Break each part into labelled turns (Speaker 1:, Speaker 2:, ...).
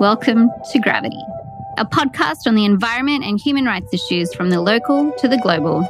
Speaker 1: Welcome to Gravity, a podcast on the environment and human rights issues from the local to the global.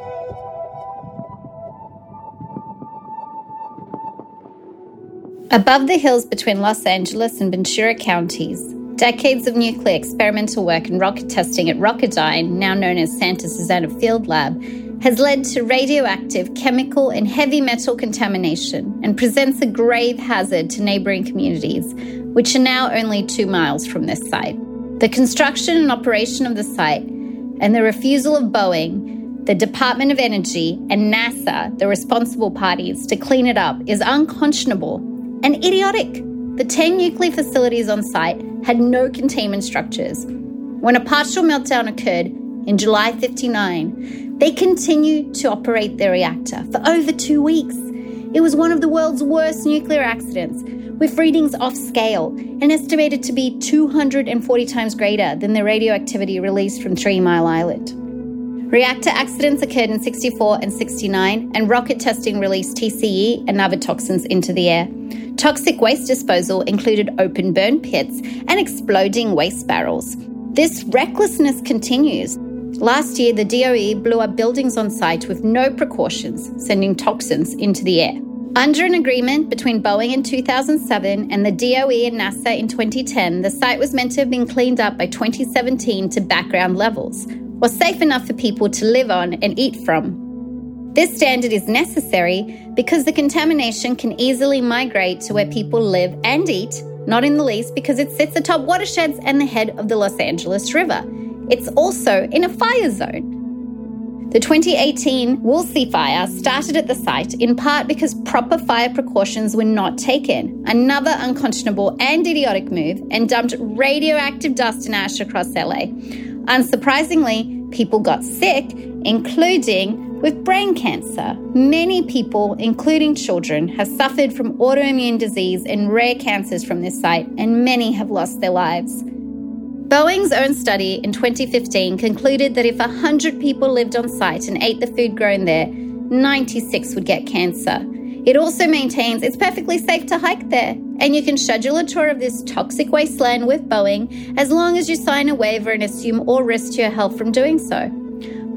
Speaker 1: Above the hills between Los Angeles and Ventura counties, decades of nuclear experimental work and rocket testing at Rocketdyne, now known as Santa Susana Field Lab, has led to radioactive, chemical, and heavy metal contamination and presents a grave hazard to neighbouring communities, which are now only two miles from this site. The construction and operation of the site and the refusal of Boeing, the Department of Energy, and NASA, the responsible parties, to clean it up is unconscionable and idiotic. The 10 nuclear facilities on site had no containment structures. When a partial meltdown occurred in July 59, they continued to operate their reactor for over two weeks. It was one of the world's worst nuclear accidents, with readings off scale and estimated to be 240 times greater than the radioactivity released from Three Mile Island. Reactor accidents occurred in 64 and 69, and rocket testing released TCE and other toxins into the air. Toxic waste disposal included open burn pits and exploding waste barrels. This recklessness continues Last year, the DOE blew up buildings on site with no precautions, sending toxins into the air. Under an agreement between Boeing in 2007 and the DOE and NASA in 2010, the site was meant to have been cleaned up by 2017 to background levels, or safe enough for people to live on and eat from. This standard is necessary because the contamination can easily migrate to where people live and eat, not in the least because it sits atop watersheds and the head of the Los Angeles River. It's also in a fire zone. The 2018 Woolsey fire started at the site in part because proper fire precautions were not taken, another unconscionable and idiotic move, and dumped radioactive dust and ash across LA. Unsurprisingly, people got sick, including with brain cancer. Many people, including children, have suffered from autoimmune disease and rare cancers from this site, and many have lost their lives. Boeing's own study in 2015 concluded that if 100 people lived on site and ate the food grown there, 96 would get cancer. It also maintains it's perfectly safe to hike there, and you can schedule a tour of this toxic wasteland with Boeing as long as you sign a waiver and assume all risk to your health from doing so.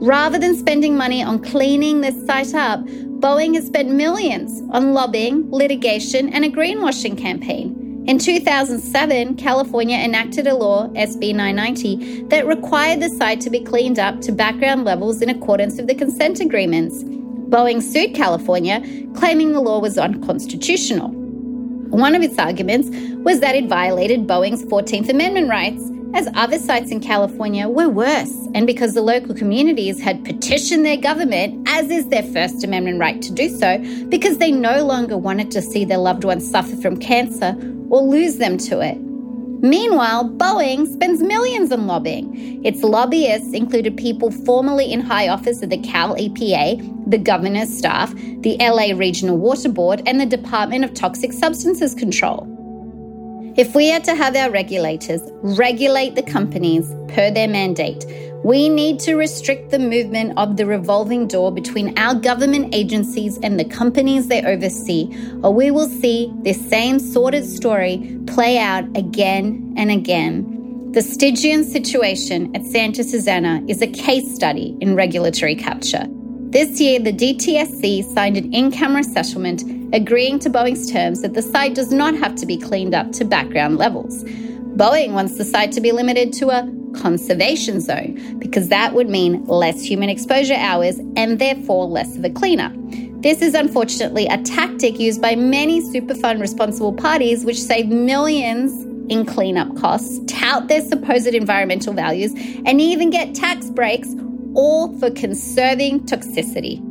Speaker 1: Rather than spending money on cleaning this site up, Boeing has spent millions on lobbying, litigation, and a greenwashing campaign. In 2007, California enacted a law, SB 990, that required the site to be cleaned up to background levels in accordance with the consent agreements. Boeing sued California, claiming the law was unconstitutional. One of its arguments was that it violated Boeing's 14th Amendment rights, as other sites in California were worse, and because the local communities had petitioned their government, as is their First Amendment right to do so, because they no longer wanted to see their loved ones suffer from cancer or lose them to it. Meanwhile, Boeing spends millions on lobbying. Its lobbyists included people formerly in high office of the Cal EPA, the governor's staff, the LA Regional Water Board, and the Department of Toxic Substances Control. If we are to have our regulators regulate the companies per their mandate, we need to restrict the movement of the revolving door between our government agencies and the companies they oversee, or we will see this same sordid story play out again and again. The Stygian situation at Santa Susana is a case study in regulatory capture. This year, the DTSC signed an in camera settlement agreeing to Boeing's terms that the site does not have to be cleaned up to background levels. Boeing wants the site to be limited to a conservation zone because that would mean less human exposure hours and therefore less of a cleanup. This is unfortunately a tactic used by many Superfund responsible parties, which save millions in cleanup costs, tout their supposed environmental values, and even get tax breaks, all for conserving toxicity.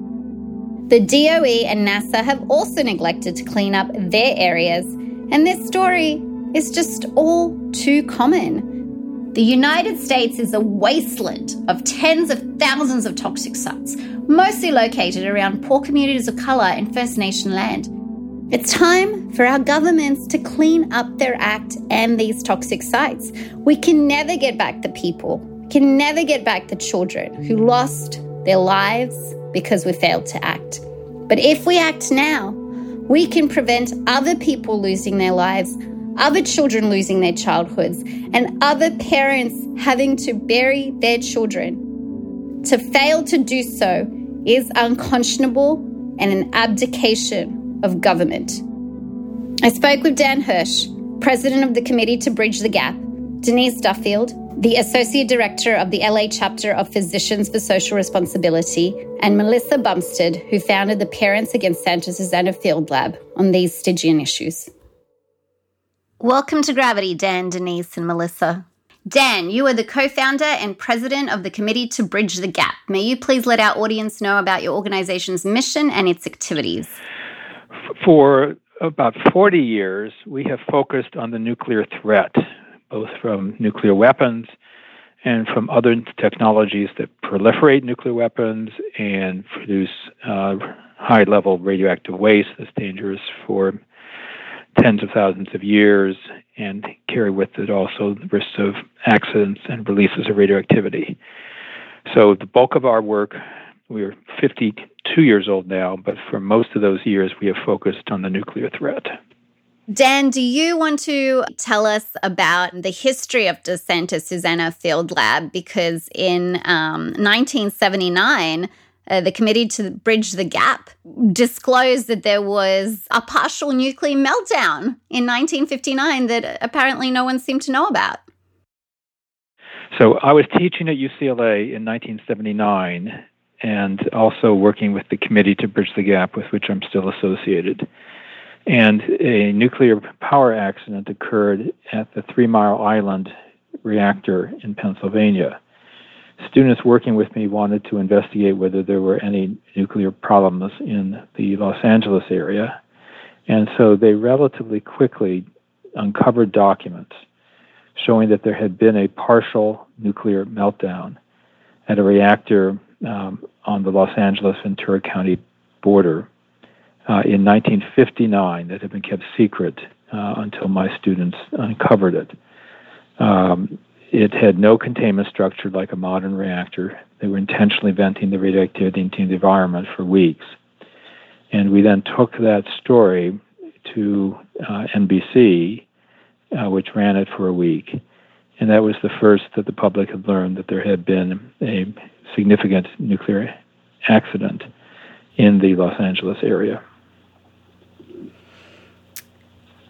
Speaker 1: The DOE and NASA have also neglected to clean up their areas, and this story is just all too common. The United States is a wasteland of tens of thousands of toxic sites, mostly located around poor communities of colour and First Nation land. It's time for our governments to clean up their act and these toxic sites. We can never get back the people, can never get back the children who lost their lives because we failed to act. But if we act now, we can prevent other people losing their lives other children losing their childhoods, and other parents having to bury their children. To fail to do so is unconscionable and an abdication of government. I spoke with Dan Hirsch, president of the Committee to Bridge the Gap, Denise Duffield, the Associate Director of the LA chapter of Physicians for Social Responsibility, and Melissa Bumstead, who founded the Parents Against Santa Susana Field Lab on these Stygian issues. Welcome to Gravity, Dan, Denise, and Melissa. Dan, you are the co founder and president of the Committee to Bridge the Gap. May you please let our audience know about your organization's mission and its activities?
Speaker 2: For about 40 years, we have focused on the nuclear threat both from nuclear weapons and from other technologies that proliferate nuclear weapons and produce uh, high level radioactive waste that's dangerous for tens of thousands of years and carry with it also the risks of accidents and releases of radioactivity. So, the bulk of our work, we're 52 years old now, but for most of those years, we have focused on the nuclear threat.
Speaker 1: Dan, do you want to tell us about the history of the Santa Susana Field Lab? Because in um, 1979, uh, the Committee to Bridge the Gap disclosed that there was a partial nuclear meltdown in 1959 that apparently no one seemed to know about.
Speaker 2: So I was teaching at UCLA in 1979 and also working with the Committee to Bridge the Gap, with which I'm still associated. And a nuclear power accident occurred at the Three Mile Island reactor in Pennsylvania. Students working with me wanted to investigate whether there were any nuclear problems in the Los Angeles area. And so they relatively quickly uncovered documents showing that there had been a partial nuclear meltdown at a reactor um, on the Los Angeles Ventura County border uh, in 1959 that had been kept secret uh, until my students uncovered it. Um, it had no containment structure like a modern reactor. They were intentionally venting the radioactivity into the environment for weeks. And we then took that story to uh, NBC, uh, which ran it for a week. And that was the first that the public had learned that there had been a significant nuclear accident in the Los Angeles area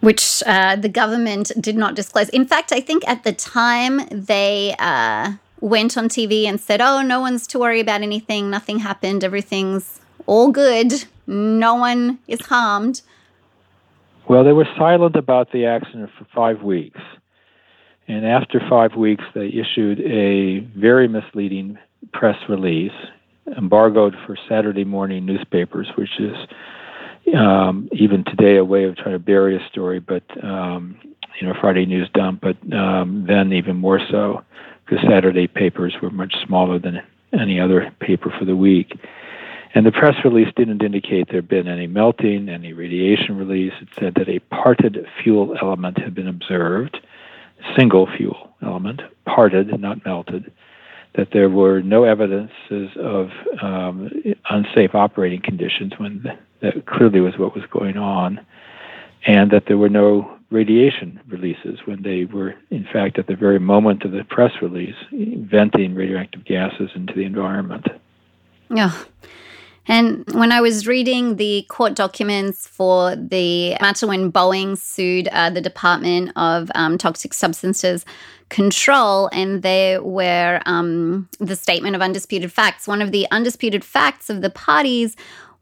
Speaker 1: which uh, the government did not disclose. In fact, I think at the time they uh, went on TV and said, "Oh, no one's to worry about anything. Nothing happened. Everything's all good. No one is harmed."
Speaker 2: Well, they were silent about the accident for five weeks. And after five weeks, they issued a very misleading press release, embargoed for Saturday morning newspapers, which is um, even today a way of trying to bury a story, but um, you know Friday news dump, but um, then even more so because Saturday papers were much smaller than any other paper for the week. And the press release didn't indicate there had been any melting, any radiation release. It said that a parted fuel element had been observed, single fuel element, parted, not melted that there were no evidences of um, unsafe operating conditions when that clearly was what was going on, and that there were no radiation releases when they were, in fact, at the very moment of the press release, venting radioactive gases into the environment.
Speaker 1: Yeah. And when I was reading the court documents for the matter when Boeing sued uh, the Department of um, Toxic Substances Control, and there were um, the statement of undisputed facts. One of the undisputed facts of the parties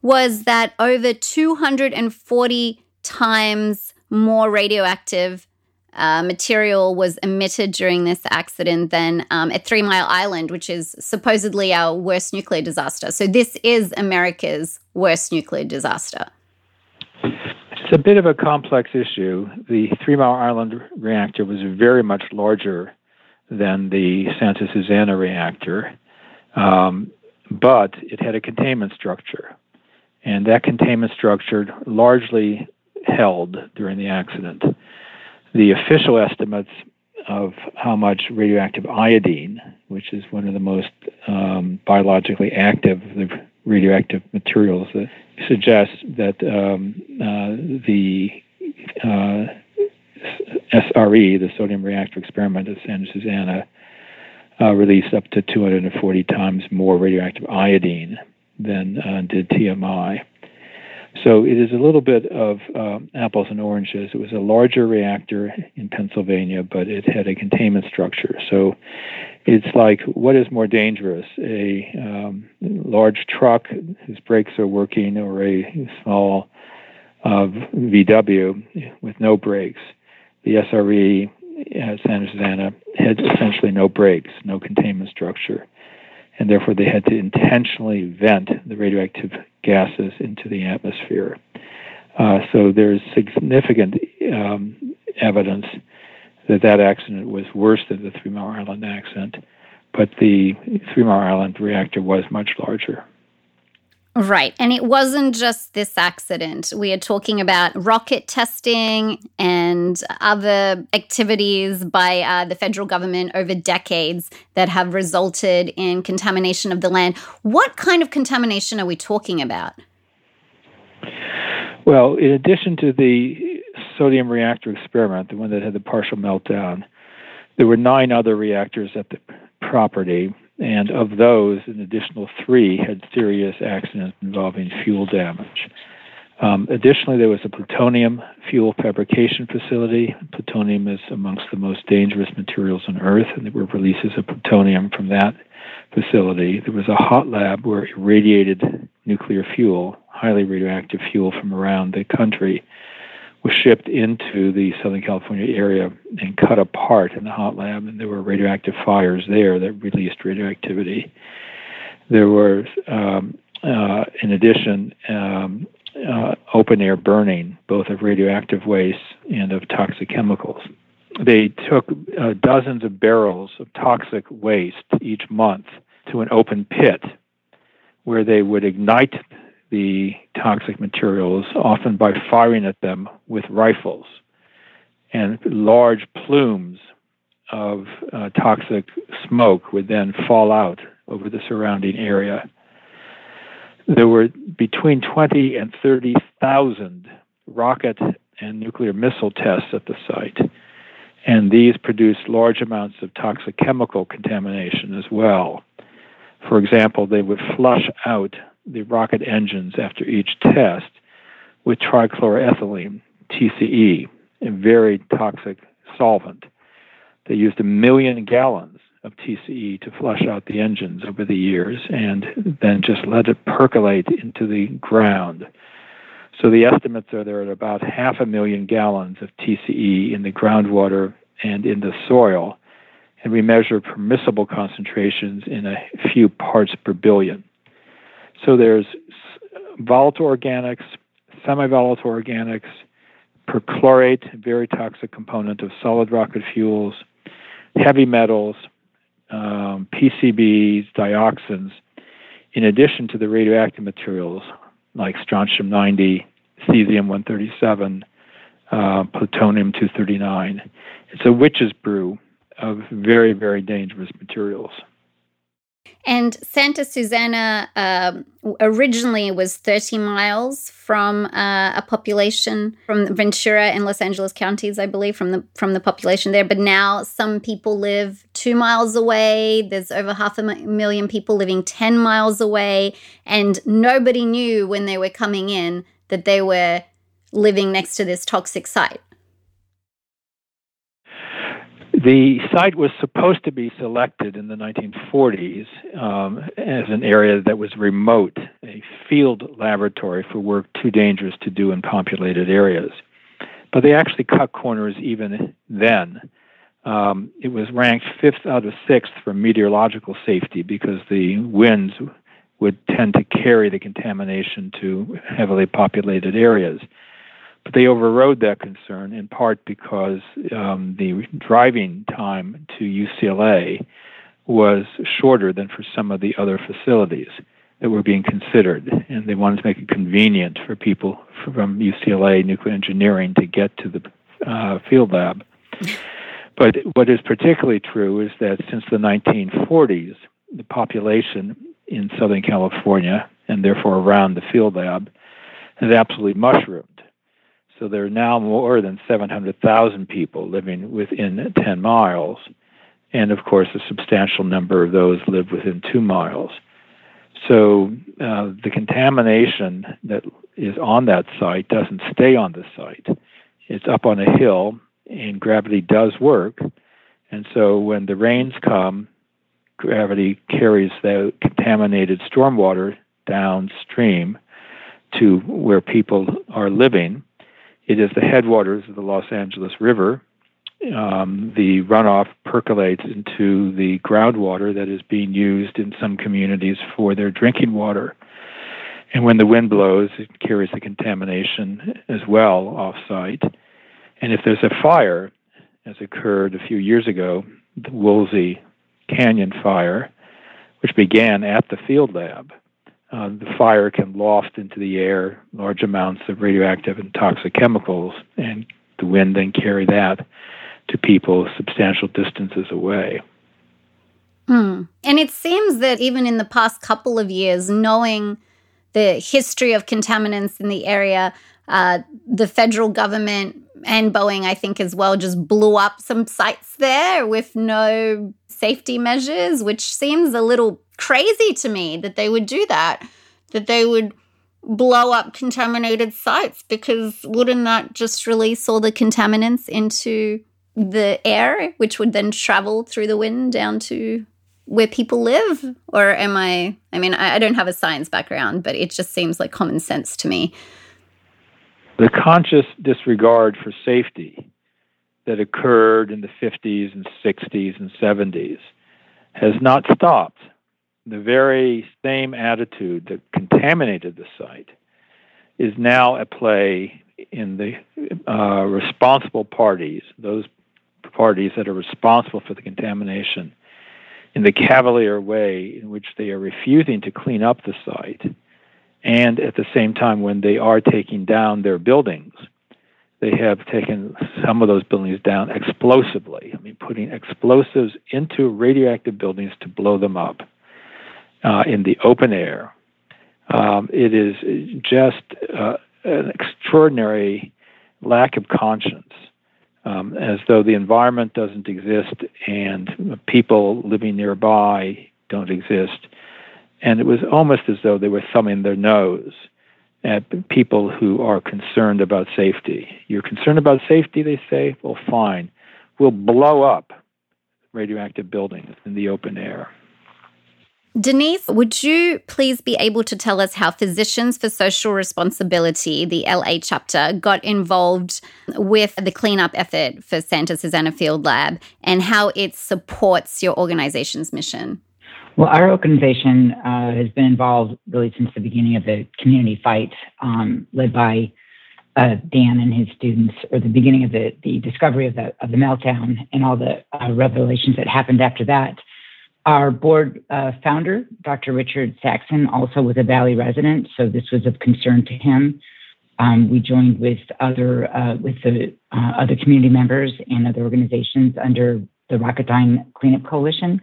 Speaker 1: was that over 240 times more radioactive uh, material was emitted during this accident than um, at Three Mile Island, which is supposedly our worst nuclear disaster. So, this is America's worst nuclear disaster.
Speaker 2: It's a bit of a complex issue. The Three Mile Island reactor was very much larger than the Santa Susana reactor, um, but it had a containment structure. And that containment structure largely held during the accident. The official estimates of how much radioactive iodine, which is one of the most um, biologically active radioactive materials, that suggest that um, uh, the uh, SRE, the sodium reactor experiment at Santa Susana, uh, released up to 240 times more radioactive iodine than uh, did TMI. So it is a little bit of um, apples and oranges. It was a larger reactor in Pennsylvania, but it had a containment structure. So it's like what is more dangerous, a um, large truck whose brakes are working or a small uh, VW with no brakes? The SRE at Santa Susana had essentially no brakes, no containment structure and therefore they had to intentionally vent the radioactive gases into the atmosphere. Uh, so there's significant um, evidence that that accident was worse than the Three Mile Island accident, but the Three Mile Island reactor was much larger.
Speaker 1: Right. And it wasn't just this accident. We are talking about rocket testing and other activities by uh, the federal government over decades that have resulted in contamination of the land. What kind of contamination are we talking about?
Speaker 2: Well, in addition to the sodium reactor experiment, the one that had the partial meltdown, there were nine other reactors at the property and of those, an additional three had serious accidents involving fuel damage. Um, additionally, there was a plutonium fuel fabrication facility. Plutonium is amongst the most dangerous materials on Earth, and there were releases of plutonium from that facility. There was a hot lab where irradiated nuclear fuel, highly radioactive fuel from around the country, was shipped into the Southern California area and cut apart in the hot lab, and there were radioactive fires there that released radioactivity. There were, um, uh, in addition, um, uh, open air burning, both of radioactive waste and of toxic chemicals. They took uh, dozens of barrels of toxic waste each month to an open pit where they would ignite the toxic materials, often by firing at them with rifles. And large plumes of uh, toxic smoke would then fall out over the surrounding area. There were between 20 and 30,000 rocket and nuclear missile tests at the site. And these produced large amounts of toxic chemical contamination as well. For example, they would flush out the rocket engines after each test with trichloroethylene, TCE, a very toxic solvent. They used a million gallons of TCE to flush out the engines over the years and then just let it percolate into the ground. So the estimates are there at about half a million gallons of TCE in the groundwater and in the soil, and we measure permissible concentrations in a few parts per billion. So there's volatile organics, semi-volatile organics, perchlorate, very toxic component of solid rocket fuels, heavy metals, um, PCBs, dioxins, in addition to the radioactive materials like strontium 90, cesium 137, uh, plutonium 239. It's a witch's brew of very, very dangerous materials.
Speaker 1: And Santa Susana um, originally was 30 miles from uh, a population from Ventura and Los Angeles counties, I believe, from the from the population there. But now some people live two miles away. There's over half a million people living 10 miles away, and nobody knew when they were coming in that they were living next to this toxic site.
Speaker 2: The site was supposed to be selected in the 1940s um, as an area that was remote, a field laboratory for work too dangerous to do in populated areas. But they actually cut corners even then. Um, it was ranked fifth out of sixth for meteorological safety because the winds would tend to carry the contamination to heavily populated areas. But they overrode that concern in part because um, the driving time to UCLA was shorter than for some of the other facilities that were being considered. And they wanted to make it convenient for people from UCLA nuclear engineering to get to the uh, field lab. But what is particularly true is that since the 1940s, the population in Southern California and therefore around the field lab has absolutely mushroomed. So there are now more than 700,000 people living within 10 miles. And of course, a substantial number of those live within two miles. So uh, the contamination that is on that site doesn't stay on the site. It's up on a hill, and gravity does work. And so when the rains come, gravity carries the contaminated stormwater downstream to where people are living. It is the headwaters of the Los Angeles River. Um, the runoff percolates into the groundwater that is being used in some communities for their drinking water. And when the wind blows, it carries the contamination as well off site. And if there's a fire, as occurred a few years ago, the Woolsey Canyon fire, which began at the field lab, uh, the fire can loft into the air large amounts of radioactive and toxic chemicals, and the wind then carry that to people substantial distances away.
Speaker 1: Mm. And it seems that even in the past couple of years, knowing the history of contaminants in the area, uh, the federal government and Boeing, I think, as well, just blew up some sites there with no safety measures, which seems a little crazy to me that they would do that, that they would blow up contaminated sites because wouldn't that just release all the contaminants into the air, which would then travel through the wind down to where people live? Or am I, I mean, I, I don't have a science background, but it just seems like common sense to me.
Speaker 2: The conscious disregard for safety that occurred in the 50s and 60s and 70s has not stopped. The very same attitude that contaminated the site is now at play in the uh, responsible parties, those parties that are responsible for the contamination, in the cavalier way in which they are refusing to clean up the site and at the same time, when they are taking down their buildings, they have taken some of those buildings down explosively. I mean, putting explosives into radioactive buildings to blow them up uh, in the open air. Um, it is just uh, an extraordinary lack of conscience, um, as though the environment doesn't exist and people living nearby don't exist and it was almost as though they were thumbing their nose at people who are concerned about safety. You're concerned about safety, they say? Well, fine. We'll blow up radioactive buildings in the open air.
Speaker 1: Denise, would you please be able to tell us how Physicians for Social Responsibility, the LA chapter, got involved with the cleanup effort for Santa Susana Field Lab and how it supports your organization's mission?
Speaker 3: Well, our organization uh, has been involved really since the beginning of the community fight, um, led by uh, Dan and his students, or the beginning of the, the discovery of the, of the meltdown and all the uh, revelations that happened after that. Our board uh, founder, Dr. Richard Saxon, also was a Valley resident, so this was of concern to him. Um, we joined with other uh, with the uh, other community members and other organizations under the Rocketdyne Cleanup Coalition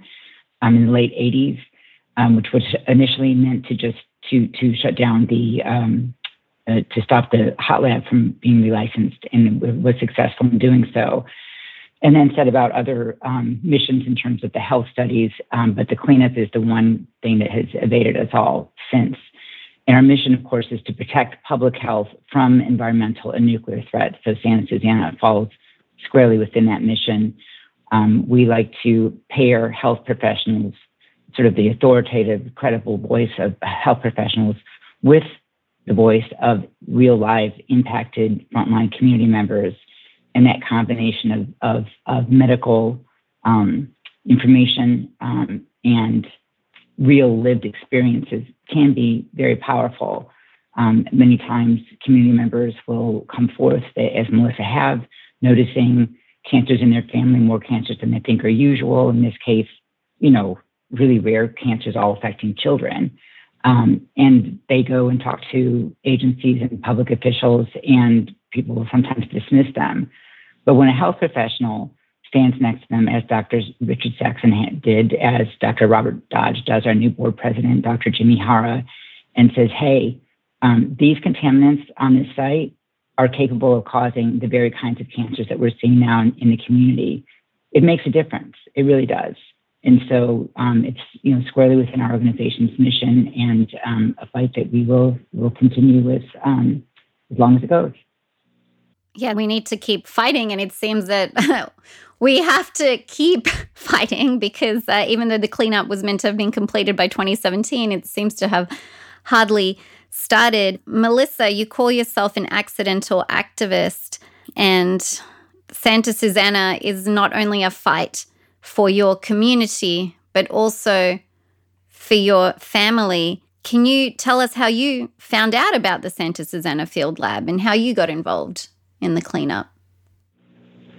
Speaker 3: um, in the late 80s, um, which was initially meant to just to to shut down the um, uh, to stop the hot lab from being relicensed, and was successful in doing so. And then set about other um, missions in terms of the health studies, um, but the cleanup is the one thing that has evaded us all since. And our mission, of course, is to protect public health from environmental and nuclear threats. So Santa Susana falls squarely within that mission. Um, we like to pair health professionals, sort of the authoritative, credible voice of health professionals, with the voice of real life impacted frontline community members. And that combination of, of, of medical um, information um, and real lived experiences can be very powerful. Um, many times, community members will come forth, as Melissa have, noticing cancers in their family, more cancers than they think are usual. In this case, you know, really rare cancers all affecting children. Um, and they go and talk to agencies and public officials, and people will sometimes dismiss them. But when a health professional stands next to them, as Dr. Richard Saxon did, as Dr. Robert Dodge does, our new board president, Dr. Jimmy Hara, and says, hey, um, these contaminants on this site are capable of causing the very kinds of cancers that we're seeing now in, in the community, it makes a difference. It really does. And so um, it's you know squarely within our organization's mission and um, a fight that we will will continue with um, as long as it goes.
Speaker 1: Yeah, we need to keep fighting, and it seems that we have to keep fighting because uh, even though the cleanup was meant to have been completed by 2017, it seems to have hardly started. Melissa, you call yourself an accidental activist, and Santa Susana is not only a fight for your community, but also for your family. Can you tell us how you found out about the Santa Susana Field Lab and how you got involved in the cleanup?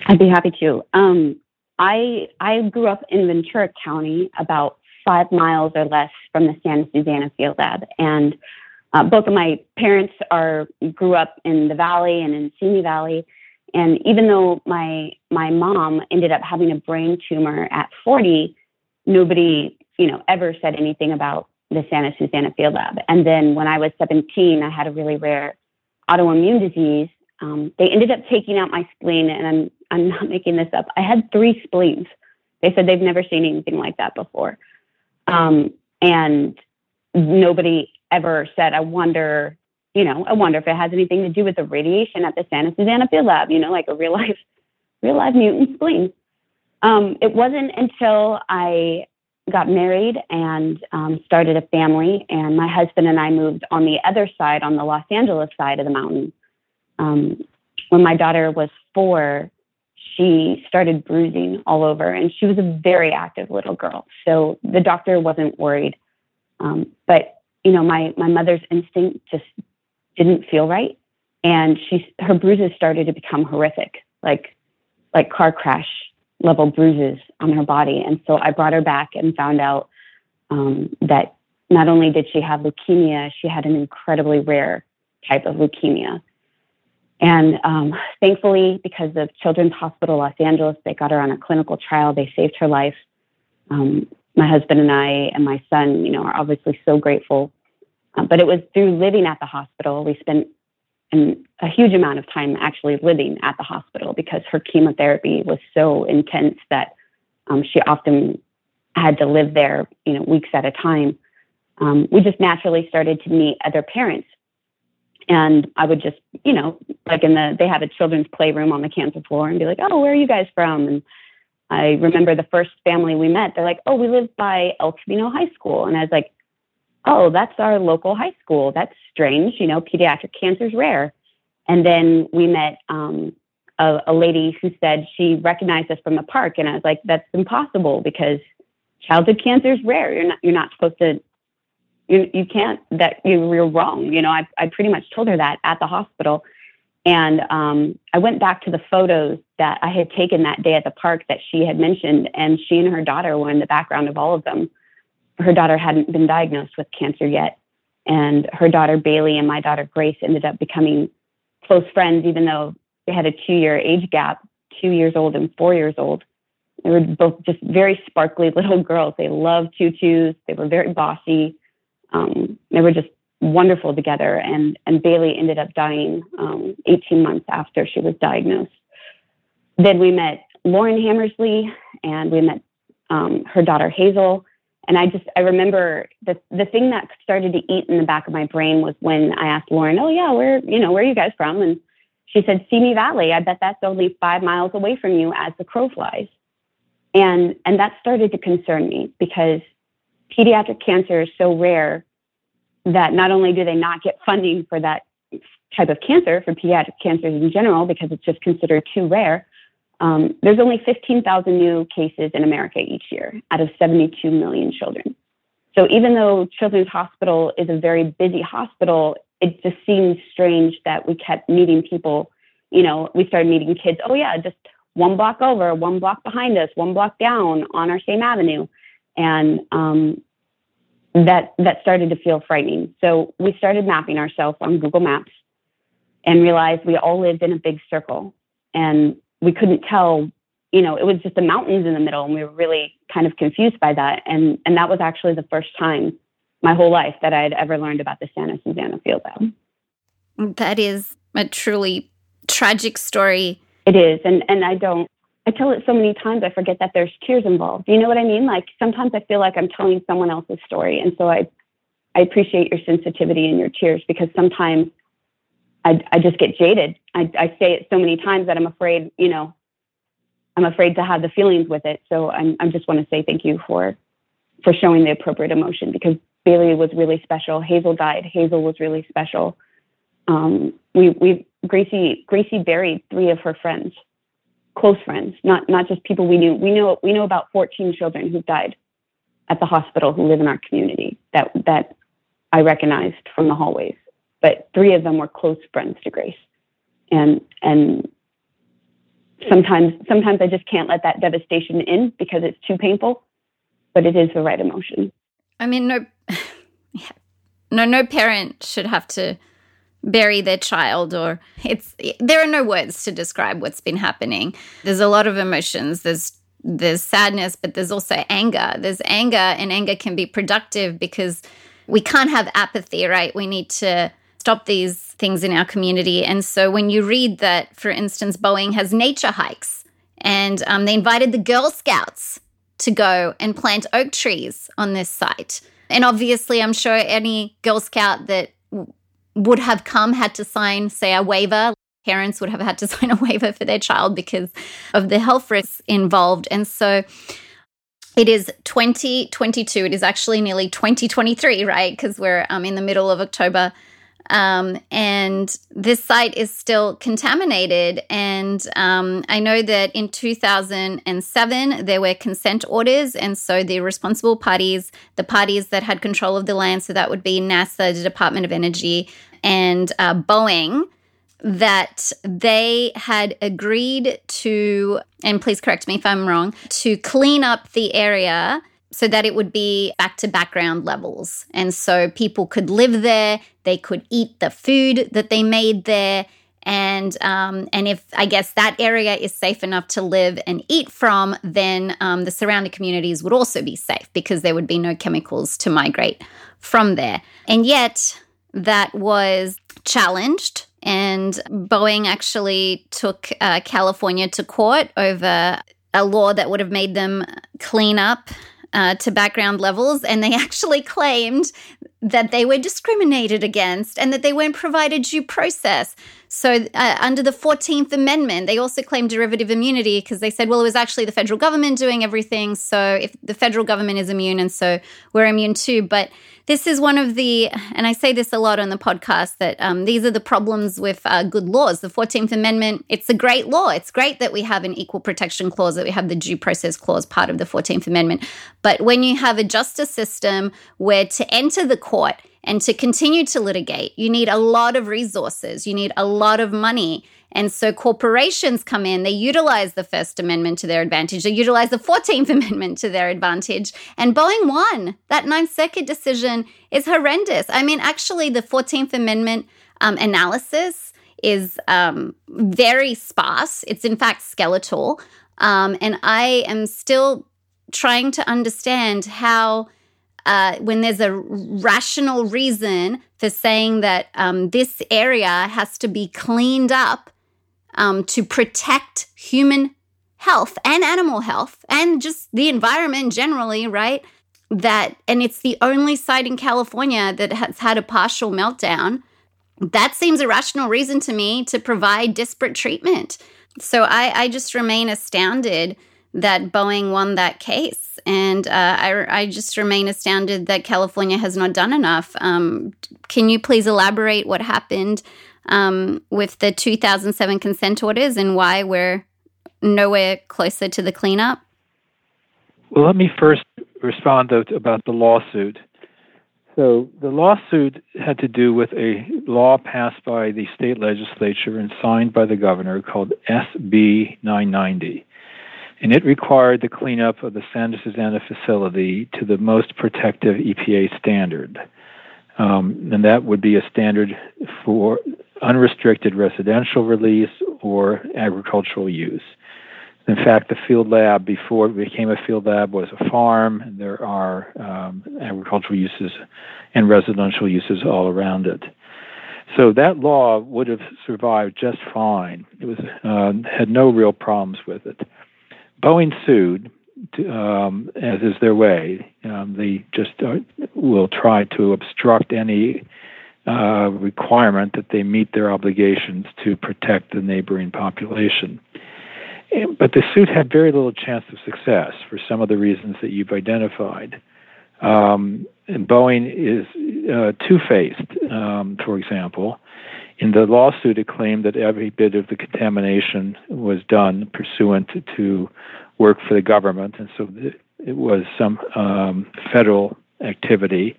Speaker 4: I'd be happy to. Um, I I grew up in Ventura County, about five miles or less from the Santa Susana Field Lab, and uh, both of my parents are grew up in the valley and in Simi Valley, and even though my my mom ended up having a brain tumor at 40, nobody you know ever said anything about the Santa Susana Field Lab. And then when I was 17, I had a really rare autoimmune disease. Um, they ended up taking out my spleen, and I'm I'm not making this up. I had three spleens. They said they've never seen anything like that before, um, and nobody ever said, "I wonder you know, I wonder if it has anything to do with the radiation at the Santa Susana Field Lab, you know, like a real life, real life mutant spleen. Um, it wasn't until I got married and um, started a family, and my husband and I moved on the other side, on the Los Angeles side of the mountain. Um, when my daughter was four, she started bruising all over, and she was a very active little girl. So the doctor wasn't worried. Um, but you know, my my mother's instinct just didn't feel right. And she, her bruises started to become horrific, like, like car crash level bruises on her body. And so I brought her back and found out um, that not only did she have leukemia, she had an incredibly rare type of leukemia. And um, thankfully, because of Children's Hospital Los Angeles, they got her on a clinical trial. They saved her life. Um, my husband and I and my son, you know, are obviously so grateful uh, but it was through living at the hospital. We spent an, a huge amount of time actually living at the hospital because her chemotherapy was so intense that um, she often had to live there, you know, weeks at a time. Um, we just naturally started to meet other parents. And I would just, you know, like in the, they have a children's playroom on the cancer floor and be like, oh, where are you guys from? And I remember the first family we met, they're like, oh, we live by El Camino High School. And I was like, oh, that's our local high school. That's strange. You know, pediatric cancer is rare. And then we met um, a, a, lady who said she recognized us from the park, and I was like, that's impossible because childhood cancer is rare. You're not you're not supposed to. You, you can't that you're wrong. You know, I, I pretty much told her that at the hospital. And um, I went back to the photos that I had taken that day at the park that she had mentioned, and she and her daughter were in the background of all of them her daughter hadn't been diagnosed with cancer yet. And her daughter Bailey and my daughter Grace ended up becoming close friends, even though they had a two year age gap, two years old and four years old. They were both just very sparkly little girls. They loved tutus. They were very bossy. Um, they were just wonderful together. And, and Bailey ended up dying um, 18 months after she was diagnosed. Then we met Lauren Hammersley and we met um, her daughter Hazel and I just I remember the the thing that started to eat in the back of my brain was when I asked Lauren, "Oh yeah, where you know where are you guys from?" And she said, "Simi Valley. I bet that's only five miles away from you as the crow flies." And and that started to concern me because pediatric cancer is so rare that not only do they not get funding for that type of cancer for pediatric cancers in general because it's just considered too rare, um, there's only 15,000 new cases in America each year out of 72 million children. So even though Children's Hospital is a very busy hospital, it just seems strange that we kept meeting people. You know, we started meeting kids. Oh yeah, just one block over, one block behind us, one block down on our same avenue, and um, that that started to feel frightening. So we started mapping ourselves on Google Maps and realized we all lived in a big circle. And we couldn't tell you know it was just the mountains in the middle and we were really kind of confused by that and and that was actually the first time my whole life that i had ever learned about the santa susana field lab
Speaker 1: That is a truly tragic story.
Speaker 4: It is, and and I don't. I tell it so many times I forget that there's tears involved. You know what I mean? Like sometimes I feel like I'm telling someone else's story, and so I I appreciate your sensitivity and your tears because sometimes I I just get jaded. I I say it so many times that I'm afraid, you know, I'm afraid to have the feelings with it. So I'm I just want to say thank you for for showing the appropriate emotion because Bailey was really special. Hazel died. Hazel was really special. Um, we we Gracie Gracie buried three of her friends, close friends, not not just people we knew. We know we know about 14 children who died at the hospital who live in our community that that I recognized from the hallways. But three of them were close friends to Grace, and and sometimes sometimes I just can't let that devastation in because it's too painful. But it is the right emotion.
Speaker 1: I mean, no, no, no parent should have to bury their child or it's there are no words to describe what's been happening. There's a lot of emotions. There's there's sadness but there's also anger. There's anger and anger can be productive because we can't have apathy right? We need to stop these things in our community and so when you read that for instance boeing has nature hikes and um, they invited the girl scouts to go and plant oak trees on this site and obviously, I'm sure any Girl Scout that w- would have come had to sign, say, a waiver. Parents would have had to sign a waiver for their child because of the health risks involved. And so it is 2022. It is actually nearly 2023, right? Because we're um, in the middle of October um, and this site is still contaminated. And um, I know that in 2007, there were consent orders. And so the responsible parties, the parties that had control of the land, so that would be NASA, the Department of Energy, and uh, Boeing, that they had agreed to, and please correct me if I'm wrong, to clean up the area so that it would be back to background levels. And so people could live there, they could eat the food that they made there. And um, and if I guess that area is safe enough to live and eat from, then um, the surrounding communities would also be safe because there would be no chemicals to migrate from there. And yet that was challenged, and Boeing actually took uh, California to court over a law that would have made them clean up uh, to background levels, and they actually claimed that they were discriminated against and that they weren't provided due process. So, uh, under the 14th Amendment, they also claimed derivative immunity because they said, well, it was actually the federal government doing everything. So, if the federal government is immune, and so we're immune too. But this is one of the, and I say this a lot on the podcast, that um, these are the problems with uh, good laws. The 14th Amendment, it's a great law. It's great that we have an equal protection clause, that we have the due process clause part of the 14th Amendment. But when you have a justice system where to enter the court, and to continue to litigate, you need a lot of resources, you need a lot of money. And so corporations come in, they utilize the First Amendment to their advantage, they utilize the 14th Amendment to their advantage. And Boeing won. That Ninth Circuit decision is horrendous. I mean, actually, the 14th Amendment um, analysis is um, very sparse, it's in fact skeletal. Um, and I am still trying to understand how uh, when there's a rational reason for saying that um, this area has to be cleaned up um, to protect human health and animal health and just the environment generally, right? That, and it's the only site in California that has had a partial meltdown. That seems a rational reason to me to provide disparate treatment. So I, I just remain astounded that Boeing won that case. And uh, I, I, just remain astounded that California has not done enough. Um, can you please elaborate what happened um, with the 2007 consent orders and why we're nowhere closer to the cleanup?
Speaker 2: Well, let me first respond though about the lawsuit. So the lawsuit had to do with a law passed by the state legislature and signed by the governor called SB 990 and it required the cleanup of the Santa Susana facility to the most protective EPA standard. Um, and that would be a standard for unrestricted residential release or agricultural use. In fact, the field lab, before it became a field lab, was a farm. There are um, agricultural uses and residential uses all around it. So that law would have survived just fine. It was uh, had no real problems with it. Boeing sued, um, as is their way. Um, they just uh, will try to obstruct any uh, requirement that they meet their obligations to protect the neighboring population. But the suit had very little chance of success for some of the reasons that you've identified. Um, and Boeing is uh, two faced, um, for example. In the lawsuit, it claimed that every bit of the contamination was done pursuant to work for the government, and so it was some um, federal activity.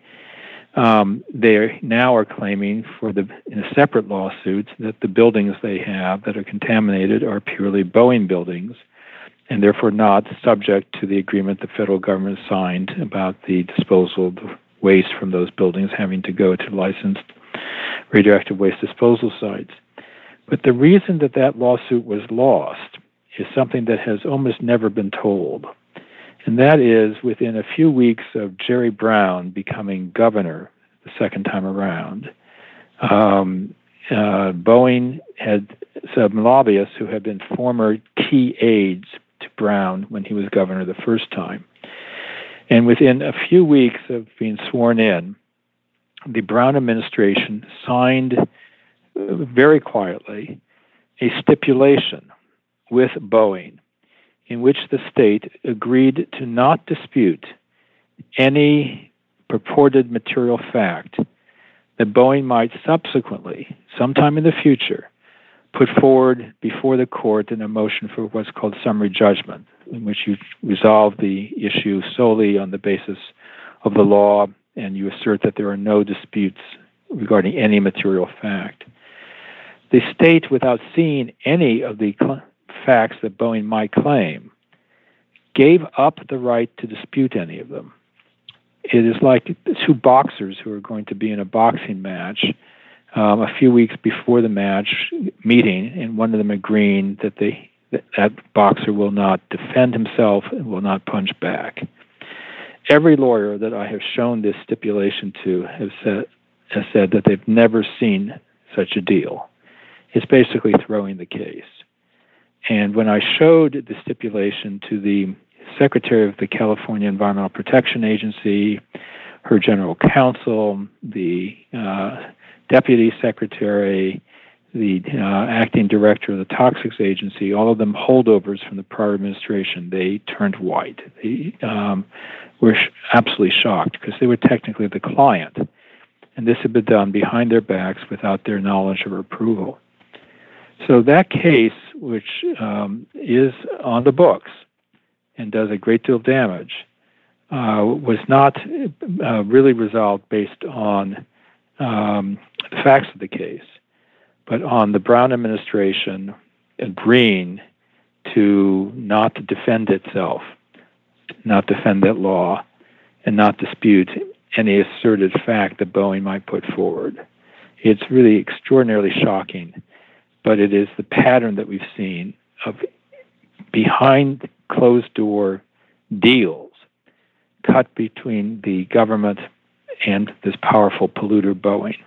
Speaker 2: Um, they now are claiming for the in a separate lawsuit that the buildings they have that are contaminated are purely Boeing buildings, and therefore not subject to the agreement the federal government signed about the disposal of waste from those buildings having to go to licensed radioactive waste disposal sites. But the reason that that lawsuit was lost is something that has almost never been told. And that is within a few weeks of Jerry Brown becoming governor the second time around, um, uh, Boeing had some lobbyists who had been former key aides to Brown when he was governor the first time. And within a few weeks of being sworn in, the Brown administration signed uh, very quietly a stipulation with Boeing in which the state agreed to not dispute any purported material fact that Boeing might subsequently, sometime in the future, put forward before the court in a motion for what's called summary judgment, in which you resolve the issue solely on the basis of the law and you assert that there are no disputes regarding any material fact. The state, without seeing any of the facts that Boeing might claim, gave up the right to dispute any of them. It is like two boxers who are going to be in a boxing match um, a few weeks before the match meeting, and one of them agreeing that they that, that boxer will not defend himself and will not punch back. Every lawyer that I have shown this stipulation to has said has said that they've never seen such a deal. It's basically throwing the case. And when I showed the stipulation to the secretary of the California Environmental Protection Agency, her general counsel, the uh, deputy secretary, the uh, acting director of the Toxics Agency, all of them holdovers from the prior administration, they turned white. They um, were sh- absolutely shocked because they were technically the client. And this had been done behind their backs without their knowledge or approval. So that case, which um, is on the books and does a great deal of damage, uh, was not uh, really resolved based on um, the facts of the case, but on the Brown administration agreeing to not defend itself, not defend that law, and not dispute any asserted fact that Boeing might put forward. It's really extraordinarily shocking but it is the pattern that we've seen of behind closed door deals cut between the government and this powerful polluter Boeing.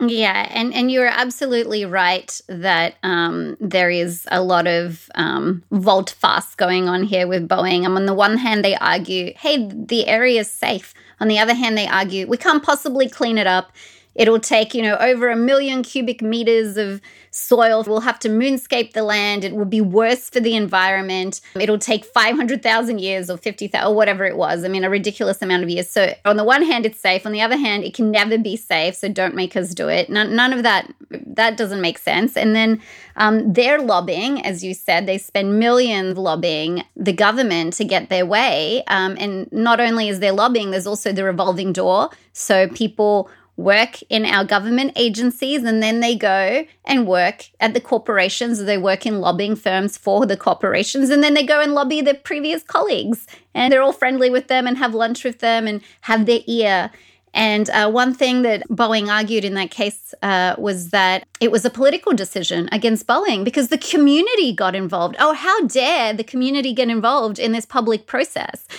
Speaker 1: Yeah, and, and you're absolutely right that um, there is a lot of um, face going on here with Boeing. And on the one hand, they argue, hey, the area is safe. On the other hand, they argue, we can't possibly clean it up. It'll take, you know, over a million cubic meters of soil. We'll have to moonscape the land. It will be worse for the environment. It'll take 500,000 years or 50,000 or whatever it was. I mean, a ridiculous amount of years. So, on the one hand, it's safe. On the other hand, it can never be safe. So, don't make us do it. None, none of that, that doesn't make sense. And then um, they're lobbying, as you said, they spend millions lobbying the government to get their way. Um, and not only is there lobbying, there's also the revolving door. So, people work in our government agencies and then they go and work at the corporations. They work in lobbying firms for the corporations and then they go and lobby their previous colleagues and they're all friendly with them and have lunch with them and have their ear. And uh, one thing that Boeing argued in that case uh, was that it was a political decision against Boeing because the community got involved. Oh, how dare the community get involved in this public process?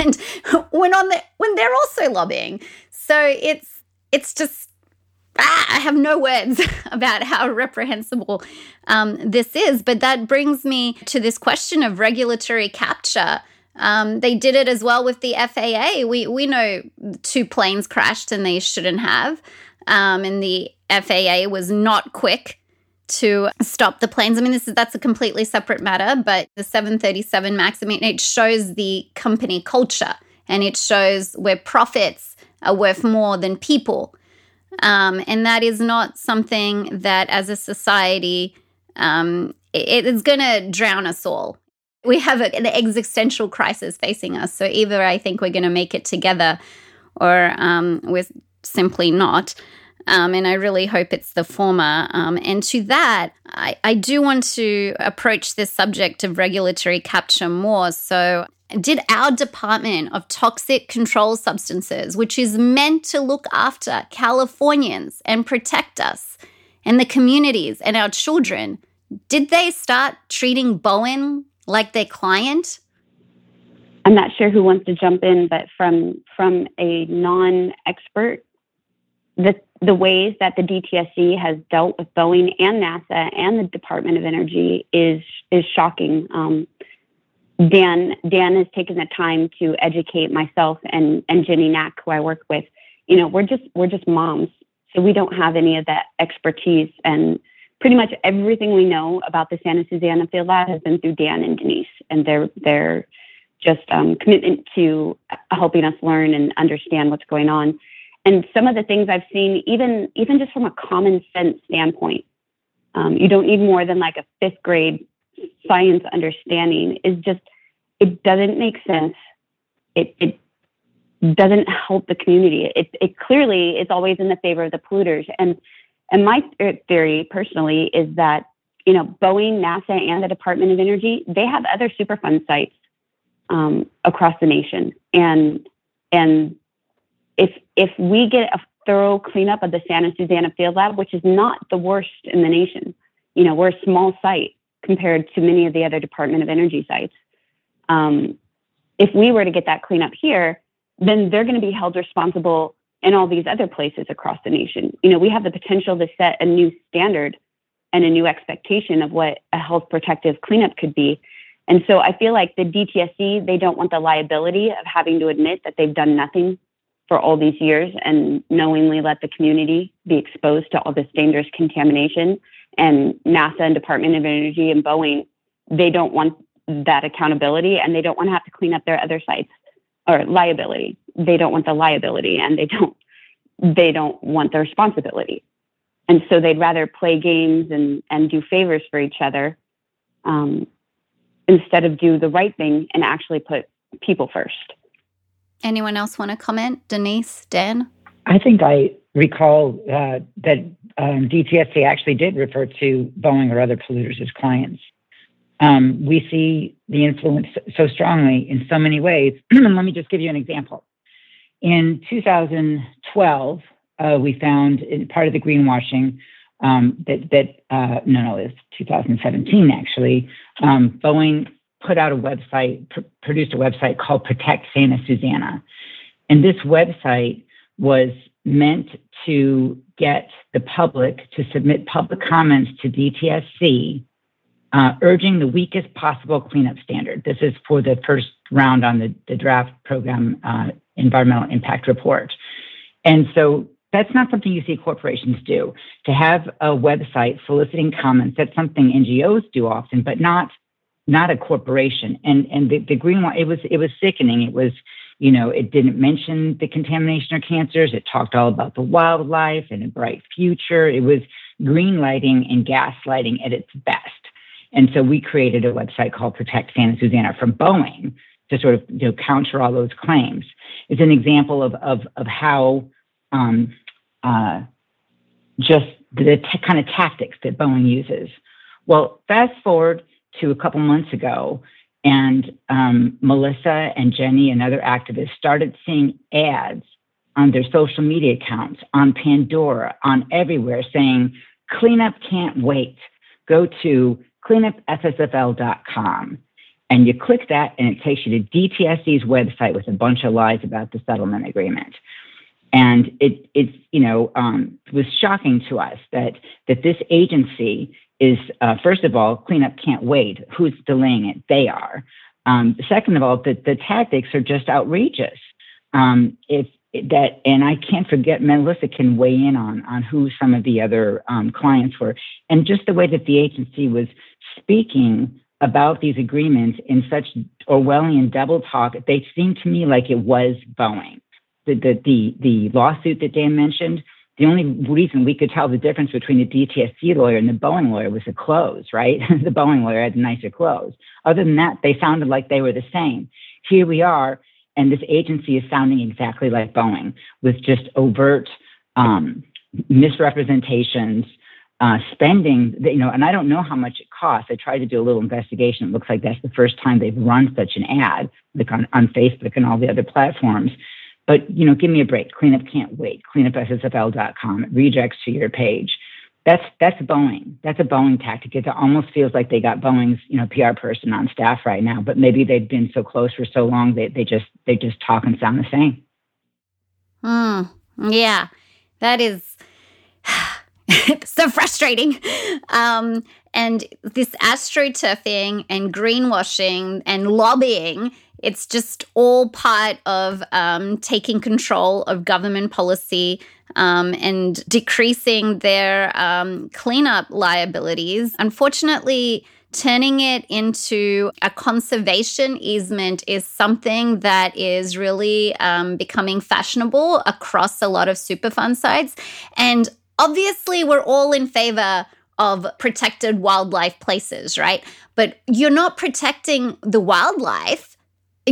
Speaker 1: And when on the when they're also lobbying, so it's it's just ah, I have no words about how reprehensible um, this is. But that brings me to this question of regulatory capture. Um, they did it as well with the FAA. We we know two planes crashed and they shouldn't have, um, and the FAA was not quick to stop the planes. I mean, this is that's a completely separate matter. But the 737 Max, I mean, it shows the company culture and it shows where profits are worth more than people. Um, and that is not something that, as a society, um, it is going to drown us all. We have a, an existential crisis facing us. So either I think we're going to make it together or um, we're simply not. Um, and I really hope it's the former. Um, and to that, I, I do want to approach this subject of regulatory capture more. So did our Department of Toxic Control Substances, which is meant to look after Californians and protect us and the communities and our children, did they start treating Boeing like their client?
Speaker 4: I'm not sure who wants to jump in, but from from a non-expert, the the ways that the DTSC has dealt with Boeing and NASA and the Department of Energy is is shocking. Um, Dan Dan has taken the time to educate myself and and Jenny Knack, who I work with. You know, we're just we're just moms, so we don't have any of that expertise. And pretty much everything we know about the Santa Susana Field Lab has been through Dan and Denise, and their their just um, commitment to helping us learn and understand what's going on. And some of the things I've seen, even even just from a common sense standpoint, um, you don't need more than like a fifth grade science understanding is just it doesn't make sense. It it doesn't help the community. It it clearly is always in the favor of the polluters. And and my theory personally is that you know Boeing, NASA, and the Department of Energy they have other Superfund sites um, across the nation, and and if if we get a thorough cleanup of the Santa Susana Field Lab, which is not the worst in the nation, you know we're a small site compared to many of the other Department of Energy sites. Um, if we were to get that cleanup here, then they're going to be held responsible in all these other places across the nation. You know, we have the potential to set a new standard and a new expectation of what a health protective cleanup could be. And so I feel like the DTSC, they don't want the liability of having to admit that they've done nothing for all these years and knowingly let the community be exposed to all this dangerous contamination and NASA and Department of Energy and Boeing, they don't want that accountability and they don't want to have to clean up their other sites or liability. They don't want the liability and they don't they don't want the responsibility. And so they'd rather play games and, and do favors for each other um, instead of do the right thing and actually put people first.
Speaker 1: Anyone else want to comment? Denise, Dan?
Speaker 3: I think I recall uh, that um, DTSC actually did refer to Boeing or other polluters as clients. Um, we see the influence so strongly in so many ways. Let me just give you an example. In 2012, uh, we found in part of the greenwashing um, that, that uh, no, no, it's 2017 actually. Um, Boeing put out a website, pr- produced a website called Protect Santa Susana. And this website was meant to get the public to submit public comments to DTSC, uh, urging the weakest possible cleanup standard. This is for the first round on the, the draft program uh, environmental impact report. And so that's not something you see corporations do. To have a website soliciting comments, that's something NGOs do often, but not not a corporation. And and the, the green one, it was it was sickening. It was you know, it didn't mention the contamination or cancers. It talked all about the wildlife and a bright future. It was green lighting and gaslighting at its best. And so we created a website called Protect Santa Susana from Boeing to sort of you know, counter all those claims. It's an example of, of, of how um, uh, just the t- kind of tactics that Boeing uses. Well, fast forward to a couple months ago, and um, Melissa and Jenny and other activists started seeing ads on their social media accounts, on Pandora, on everywhere saying, cleanup can't wait. Go to cleanupssfl.com. And you click that, and it takes you to DTSC's website with a bunch of lies about the settlement agreement. And it it you know um, was shocking to us that that this agency is uh, first of all cleanup can't wait. Who's delaying it? They are. Um, second of all, that the tactics are just outrageous. Um, if that, and I can't forget, Melissa can weigh in on on who some of the other um, clients were, and just the way that the agency was speaking about these agreements in such Orwellian double talk. They seemed to me like it was Boeing. The the the, the lawsuit that Dan mentioned. The only reason we could tell the difference between the DTSC lawyer and the Boeing lawyer was the clothes, right? the Boeing lawyer had nicer clothes. Other than that, they sounded like they were the same. Here we are and this agency is sounding exactly like Boeing with just overt um, misrepresentations, uh, spending, you know, and I don't know how much it costs. I tried to do a little investigation. It looks like that's the first time they've run such an ad, like on, on Facebook and all the other platforms. But, you know, give me a break. Cleanup can't wait. Cleanupssfl.com. It redirects to your page that's that's Boeing. That's a Boeing tactic. It almost feels like they got Boeing's you know PR person on staff right now, but maybe they've been so close for so long they they just they just talk and sound the same.
Speaker 1: Hmm. Yeah, that is so frustrating. Um, and this astroturfing and greenwashing and lobbying it's just all part of um, taking control of government policy um, and decreasing their um, cleanup liabilities. Unfortunately, turning it into a conservation easement is something that is really um, becoming fashionable across a lot of Superfund sites. And obviously, we're all in favor of protected wildlife places, right? But you're not protecting the wildlife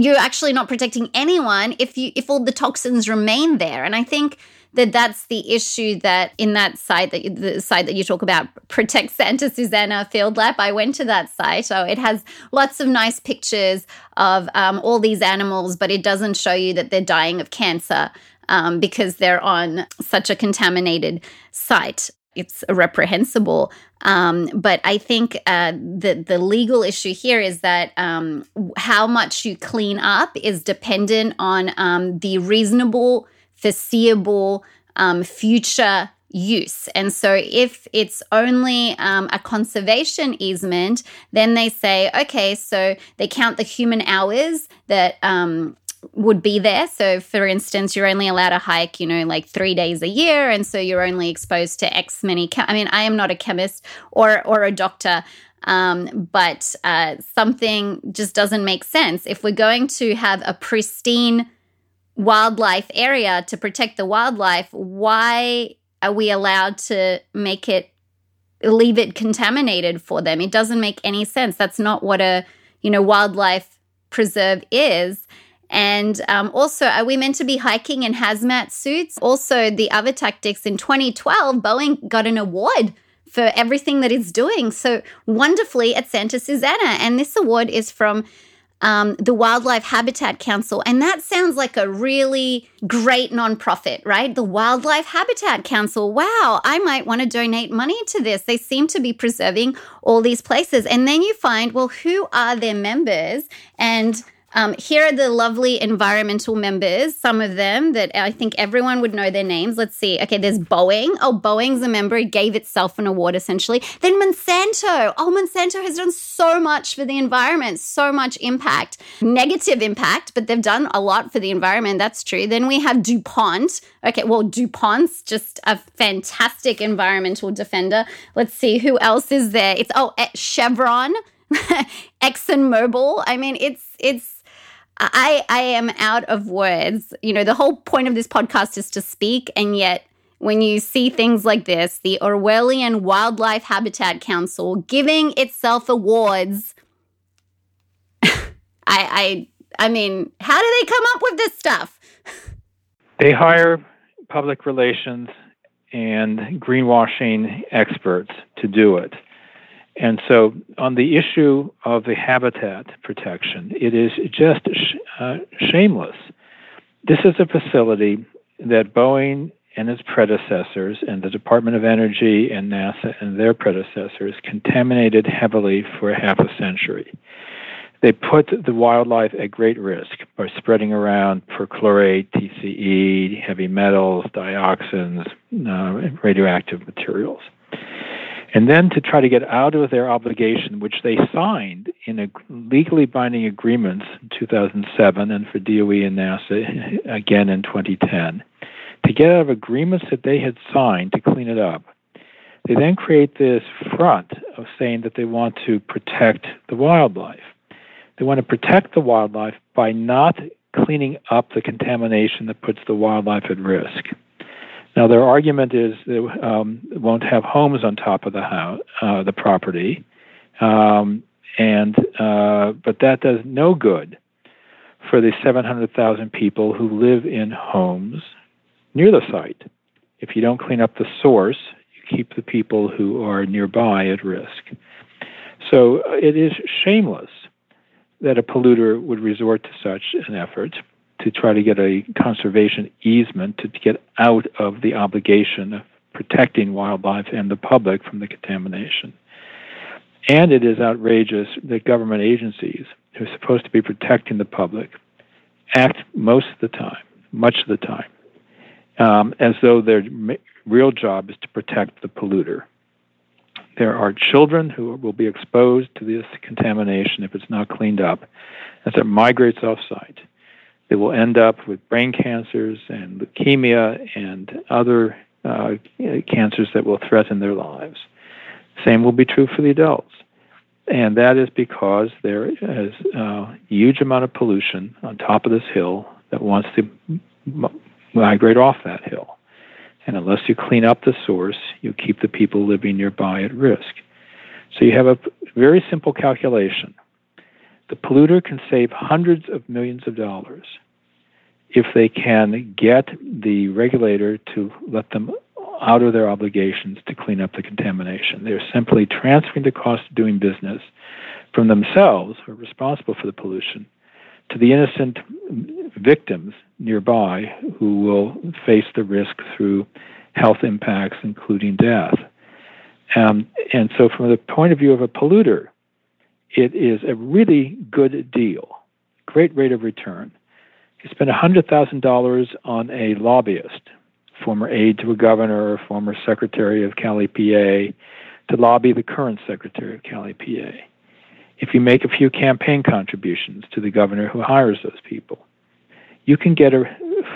Speaker 1: you're actually not protecting anyone if you if all the toxins remain there. And i think that that's the issue that in that site that the site that you talk about protect santa susana field lab i went to that site. So it has lots of nice pictures of um, all these animals but it doesn't show you that they're dying of cancer um, because they're on such a contaminated site. It's reprehensible. Um, but I think uh, the the legal issue here is that um, how much you clean up is dependent on um, the reasonable, foreseeable um, future use. And so if it's only um, a conservation easement, then they say, okay, so they count the human hours that um, would be there. So, for instance, you're only allowed to hike, you know, like three days a year, and so you're only exposed to X many. I mean, I am not a chemist or or a doctor, um, but uh, something just doesn't make sense. If we're going to have a pristine wildlife area to protect the wildlife, why are we allowed to make it leave it contaminated for them? It doesn't make any sense. That's not what a you know wildlife preserve is. And um, also, are we meant to be hiking in hazmat suits? Also, the other tactics in 2012, Boeing got an award for everything that it's doing so wonderfully at Santa Susana. And this award is from um, the Wildlife Habitat Council. And that sounds like a really great nonprofit, right? The Wildlife Habitat Council. Wow, I might want to donate money to this. They seem to be preserving all these places. And then you find, well, who are their members? And um, here are the lovely environmental members, some of them that I think everyone would know their names. Let's see. Okay, there's Boeing. Oh, Boeing's a member. It gave itself an award essentially. Then Monsanto. Oh, Monsanto has done so much for the environment, so much impact, negative impact, but they've done a lot for the environment. That's true. Then we have DuPont. Okay, well, DuPont's just a fantastic environmental defender. Let's see who else is there. It's, oh, eh, Chevron. ExxonMobil. I mean, it's it's I I am out of words. You know, the whole point of this podcast is to speak, and yet when you see things like this, the Orwellian Wildlife Habitat Council giving itself awards, I I I mean, how do they come up with this stuff?
Speaker 2: They hire public relations and greenwashing experts to do it. And so, on the issue of the habitat protection, it is just sh- uh, shameless. This is a facility that Boeing and its predecessors, and the Department of Energy and NASA and their predecessors, contaminated heavily for half a century. They put the wildlife at great risk. by spreading around perchlorate, TCE, heavy metals, dioxins, uh, radioactive materials. And then to try to get out of their obligation, which they signed in a legally binding agreements in 2007 and for DOE and NASA again in 2010, to get out of agreements that they had signed to clean it up. They then create this front of saying that they want to protect the wildlife. They want to protect the wildlife by not cleaning up the contamination that puts the wildlife at risk. Now, their argument is they um, won't have homes on top of the house, uh, the property, um, and uh, but that does no good for the 700,000 people who live in homes near the site. If you don't clean up the source, you keep the people who are nearby at risk. So uh, it is shameless that a polluter would resort to such an effort to try to get a conservation easement to get out of the obligation of protecting wildlife and the public from the contamination. And it is outrageous that government agencies who are supposed to be protecting the public act most of the time, much of the time, um, as though their real job is to protect the polluter. There are children who will be exposed to this contamination if it's not cleaned up as it migrates offsite. They will end up with brain cancers and leukemia and other uh, cancers that will threaten their lives. Same will be true for the adults. And that is because there is a huge amount of pollution on top of this hill that wants to migrate off that hill. And unless you clean up the source, you keep the people living nearby at risk. So you have a very simple calculation the polluter can save hundreds of millions of dollars if they can get the regulator to let them out of their obligations to clean up the contamination. They're simply transferring the cost of doing business from themselves, who are responsible for the pollution, to the innocent victims nearby who will face the risk through health impacts, including death. Um, and so, from the point of view of a polluter, it is a really good deal, great rate of return. You spend $100,000 on a lobbyist, former aide to a governor former secretary of CalEPA, to lobby the current secretary of CalEPA. If you make a few campaign contributions to the governor who hires those people, you can get a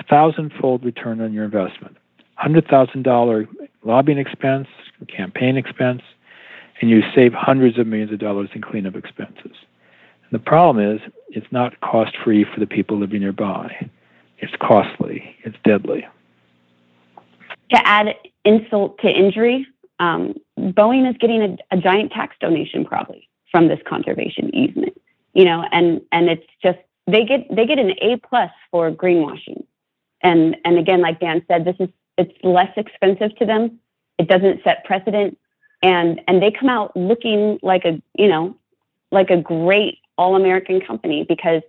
Speaker 2: thousandfold return on your investment. $100,000 lobbying expense, campaign expense, and you save hundreds of millions of dollars in cleanup expenses. And the problem is, it's not cost free for the people living nearby. It's costly, it's deadly.
Speaker 4: To add insult to injury, um, Boeing is getting a, a giant tax donation probably from this conservation easement. You know, and and it's just they get they get an A plus for greenwashing. And and again, like Dan said, this is it's less expensive to them. It doesn't set precedent and and they come out looking like a you know like a great all American company because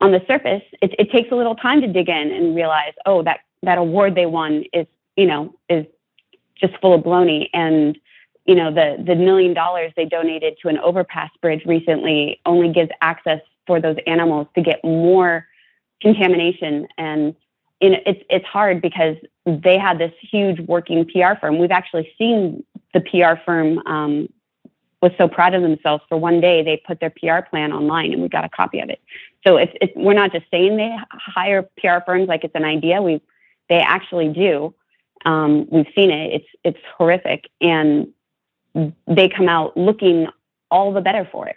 Speaker 4: on the surface it, it takes a little time to dig in and realize oh that that award they won is you know is just full of baloney and you know the the million dollars they donated to an overpass bridge recently only gives access for those animals to get more contamination and you know, it's it's hard because they had this huge working PR firm. We've actually seen the PR firm um, was so proud of themselves for one day they put their PR plan online and we got a copy of it. So it's, it's we're not just saying they hire PR firms like it's an idea. We they actually do. Um, we've seen it. It's it's horrific, and they come out looking all the better for it.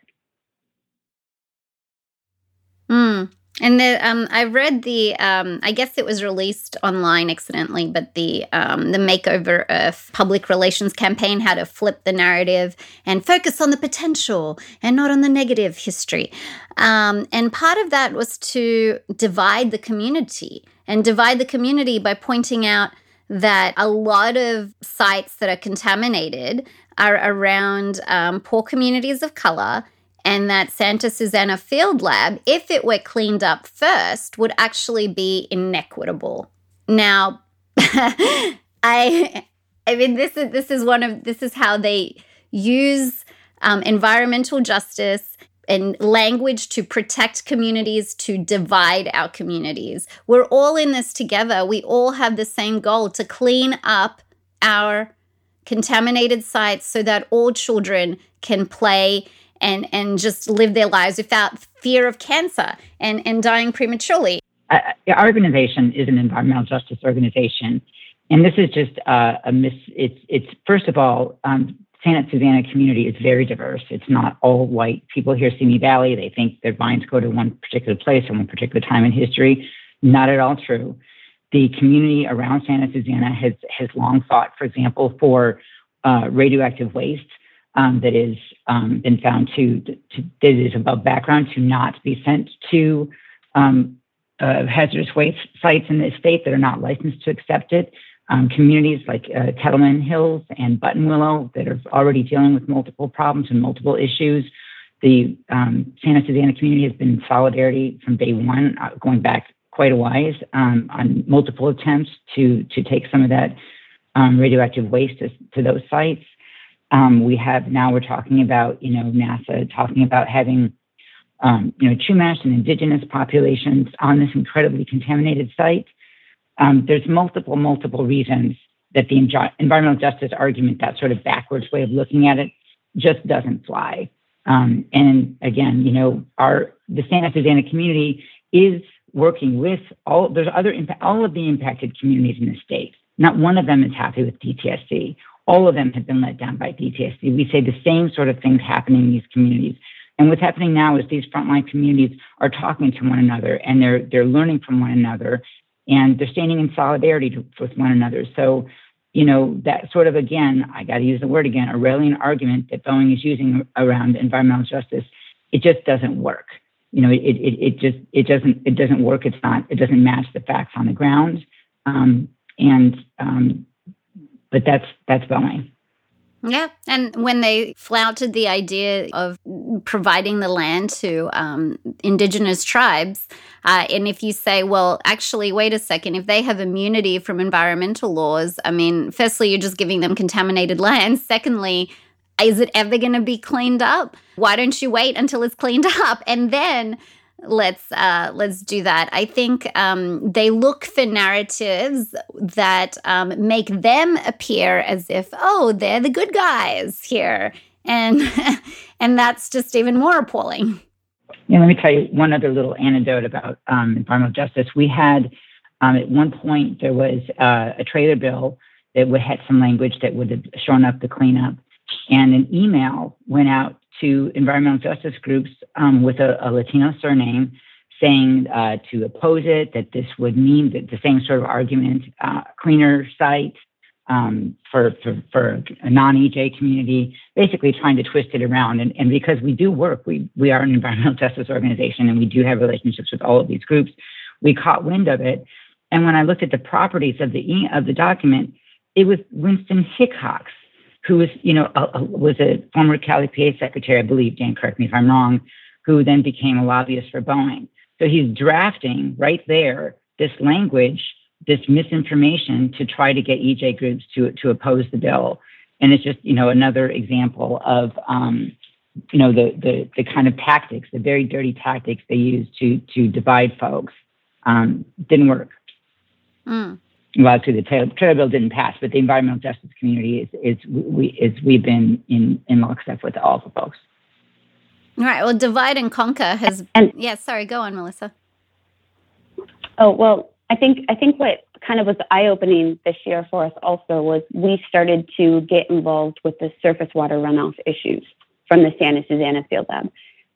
Speaker 1: Hmm. And the, um, I read the, um, I guess it was released online accidentally, but the um, the Makeover of public relations campaign had to flip the narrative and focus on the potential and not on the negative history. Um, and part of that was to divide the community and divide the community by pointing out that a lot of sites that are contaminated are around um, poor communities of color and that Santa Susana Field Lab, if it were cleaned up first, would actually be inequitable. Now, I I mean this is this is one of this is how they use um, environmental justice and language to protect communities, to divide our communities. We're all in this together. We all have the same goal to clean up our contaminated sites so that all children can play and, and just live their lives without fear of cancer and, and dying prematurely.
Speaker 3: Uh, our organization is an environmental justice organization. And this is just uh, a miss. It's, it's first of all, um, Santa Susana community is very diverse. It's not all white. People hear Simi Valley, they think their vines go to one particular place or one particular time in history. Not at all true. The community around Santa Susana has has long fought, for example, for uh, radioactive waste um, that is um, been found to, to, that is above background to not be sent to um, uh, hazardous waste sites in the state that are not licensed to accept it um, communities like uh, Kettleman Hills and Buttonwillow that are already dealing with multiple problems and multiple issues. The um, Santa Susana community has been in solidarity from day one, uh, going back quite a ways um, on multiple attempts to to take some of that radioactive waste to, to those sites. Um, we have now we're talking about you know NASA talking about having um, you know Chumash and indigenous populations on this incredibly contaminated site. Um, there's multiple, multiple reasons that the environmental justice argument, that sort of backwards way of looking at it, just doesn't fly. Um, and again, you know, our the Santa Susana community is working with all there's other all of the impacted communities in the state. Not one of them is happy with DTSC. All of them have been let down by DTSC. We say the same sort of things happening in these communities. And what's happening now is these frontline communities are talking to one another and they're they're learning from one another and they're standing in solidarity to, with one another. So, you know, that sort of again, I got to use the word again, Orwellian argument that Boeing is using around environmental justice, it just doesn't work. You know, it, it, it just it doesn't it doesn't work. It's not it doesn't match the facts on the ground. Um, and um, but that's that's Boeing.
Speaker 1: Yeah. And when they flouted the idea of providing the land to um, indigenous tribes, uh, and if you say, well, actually, wait a second, if they have immunity from environmental laws, I mean, firstly, you're just giving them contaminated land. Secondly, is it ever going to be cleaned up? Why don't you wait until it's cleaned up? And then let's uh, let's do that. I think um, they look for narratives that um, make them appear as if oh they're the good guys here, and and that's just even more appalling.
Speaker 3: Yeah, let me tell you one other little anecdote about um, environmental justice. We had um, at one point there was uh, a trailer bill that would had some language that would have shown up the cleanup, and an email went out to environmental justice groups um, with a, a, Latino surname saying uh, to oppose it, that this would mean that the same sort of argument, uh, cleaner site um, for, for, for, a non-EJ community, basically trying to twist it around. And, and because we do work, we, we are an environmental justice organization and we do have relationships with all of these groups, we caught wind of it. And when I looked at the properties of the, of the document, it was Winston Hickox who was, you know, a, a, was a former CalEPA secretary, I believe, Dan, correct me if I'm wrong, who then became a lobbyist for Boeing. So he's drafting right there this language, this misinformation to try to get EJ groups to, to oppose the bill. And it's just, you know, another example of, um, you know, the, the, the kind of tactics, the very dirty tactics they use to, to divide folks. Um, didn't work. Mm well, actually, the trailer bill didn't pass, but the environmental justice community is is we is we've been in in lockstep with all the folks.
Speaker 1: All right. Well, divide and conquer has. And, yeah. Sorry. Go on, Melissa.
Speaker 4: Oh well, I think I think what kind of was eye opening this year for us also was we started to get involved with the surface water runoff issues from the Santa Susana Field Lab,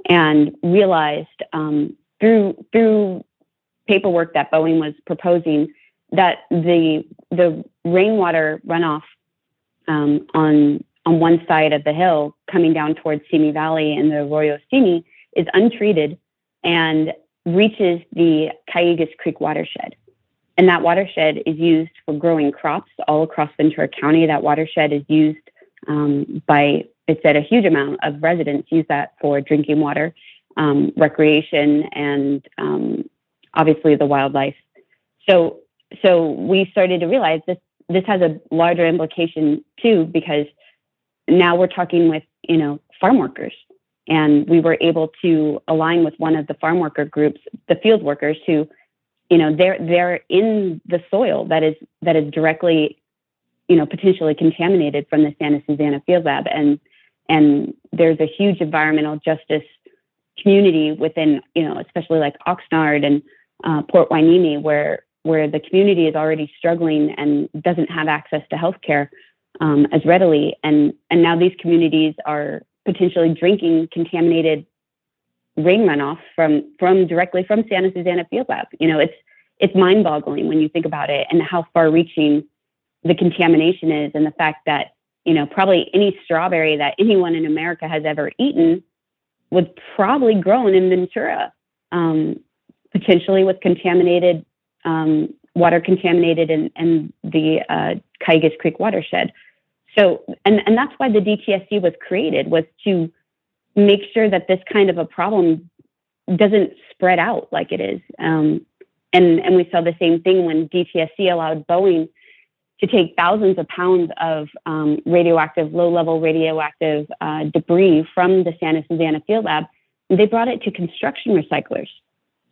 Speaker 4: and realized um, through through paperwork that Boeing was proposing that the the rainwater runoff um, on on one side of the hill coming down towards Simi Valley and the Arroyo Simi is untreated and reaches the Calleguas Creek watershed. And that watershed is used for growing crops all across Ventura County. That watershed is used um, by, it's at a huge amount of residents use that for drinking water, um, recreation, and um, obviously the wildlife. So so we started to realize this this has a larger implication too because now we're talking with you know farm workers. And we were able to align with one of the farm worker groups, the field workers who, you know, they're they're in the soil that is that is directly, you know, potentially contaminated from the Santa Susana Field Lab, and and there's a huge environmental justice community within, you know, especially like Oxnard and uh, Port Hueneme, where where the community is already struggling and doesn't have access to healthcare um, as readily, and and now these communities are potentially drinking contaminated rain runoff from from directly from Santa Susana Field Lab. You know, it's it's mind-boggling when you think about it and how far-reaching the contamination is, and the fact that you know probably any strawberry that anyone in America has ever eaten was probably grown in Ventura, um, potentially with contaminated um, water contaminated in, in the uh, Creek watershed. So, and, and that's why the DTSC was created was to make sure that this kind of a problem doesn't spread out like it is. Um, and, and we saw the same thing when DTSC allowed Boeing to take thousands of pounds of um, radioactive, low level radioactive uh, debris from the Santa Susana Field Lab. They brought it to construction recyclers,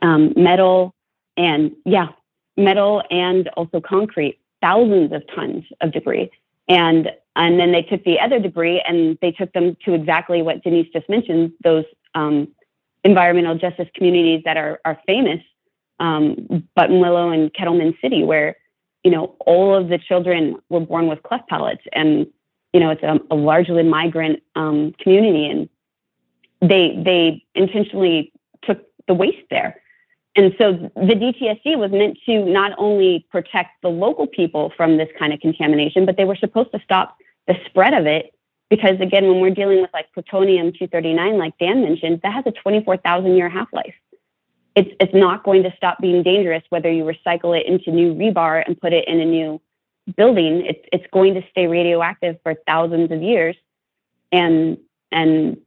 Speaker 4: um, metal and, yeah, metal and also concrete, thousands of tons of debris. And and then they took the other debris and they took them to exactly what Denise just mentioned, those um, environmental justice communities that are, are famous, um, Buttonwillow and Kettleman City, where, you know, all of the children were born with cleft palates. And, you know, it's a, a largely migrant um, community. And they, they intentionally took the waste there. And so the DTSC was meant to not only protect the local people from this kind of contamination, but they were supposed to stop the spread of it. Because again, when we're dealing with like plutonium 239, like Dan mentioned, that has a 24,000 year half life. It's, it's not going to stop being dangerous whether you recycle it into new rebar and put it in a new building. It's, it's going to stay radioactive for thousands of years. And, and,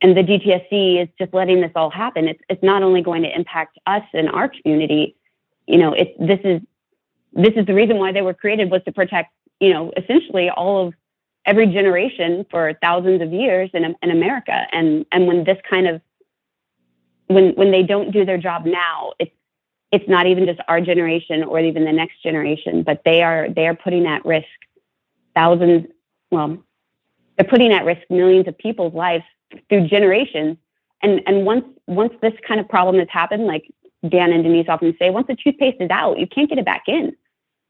Speaker 4: and the DTSC is just letting this all happen. It's, it's not only going to impact us and our community, you know, it, this is, this is the reason why they were created was to protect, you know, essentially all of every generation for thousands of years in, in America. And, and when this kind of, when, when they don't do their job now, it's, it's not even just our generation or even the next generation, but they are, they are putting at risk thousands, well, they're putting at risk millions of people's lives through generations. And, and once, once this kind of problem has happened, like Dan and Denise often say, once the toothpaste is out, you can't get it back in.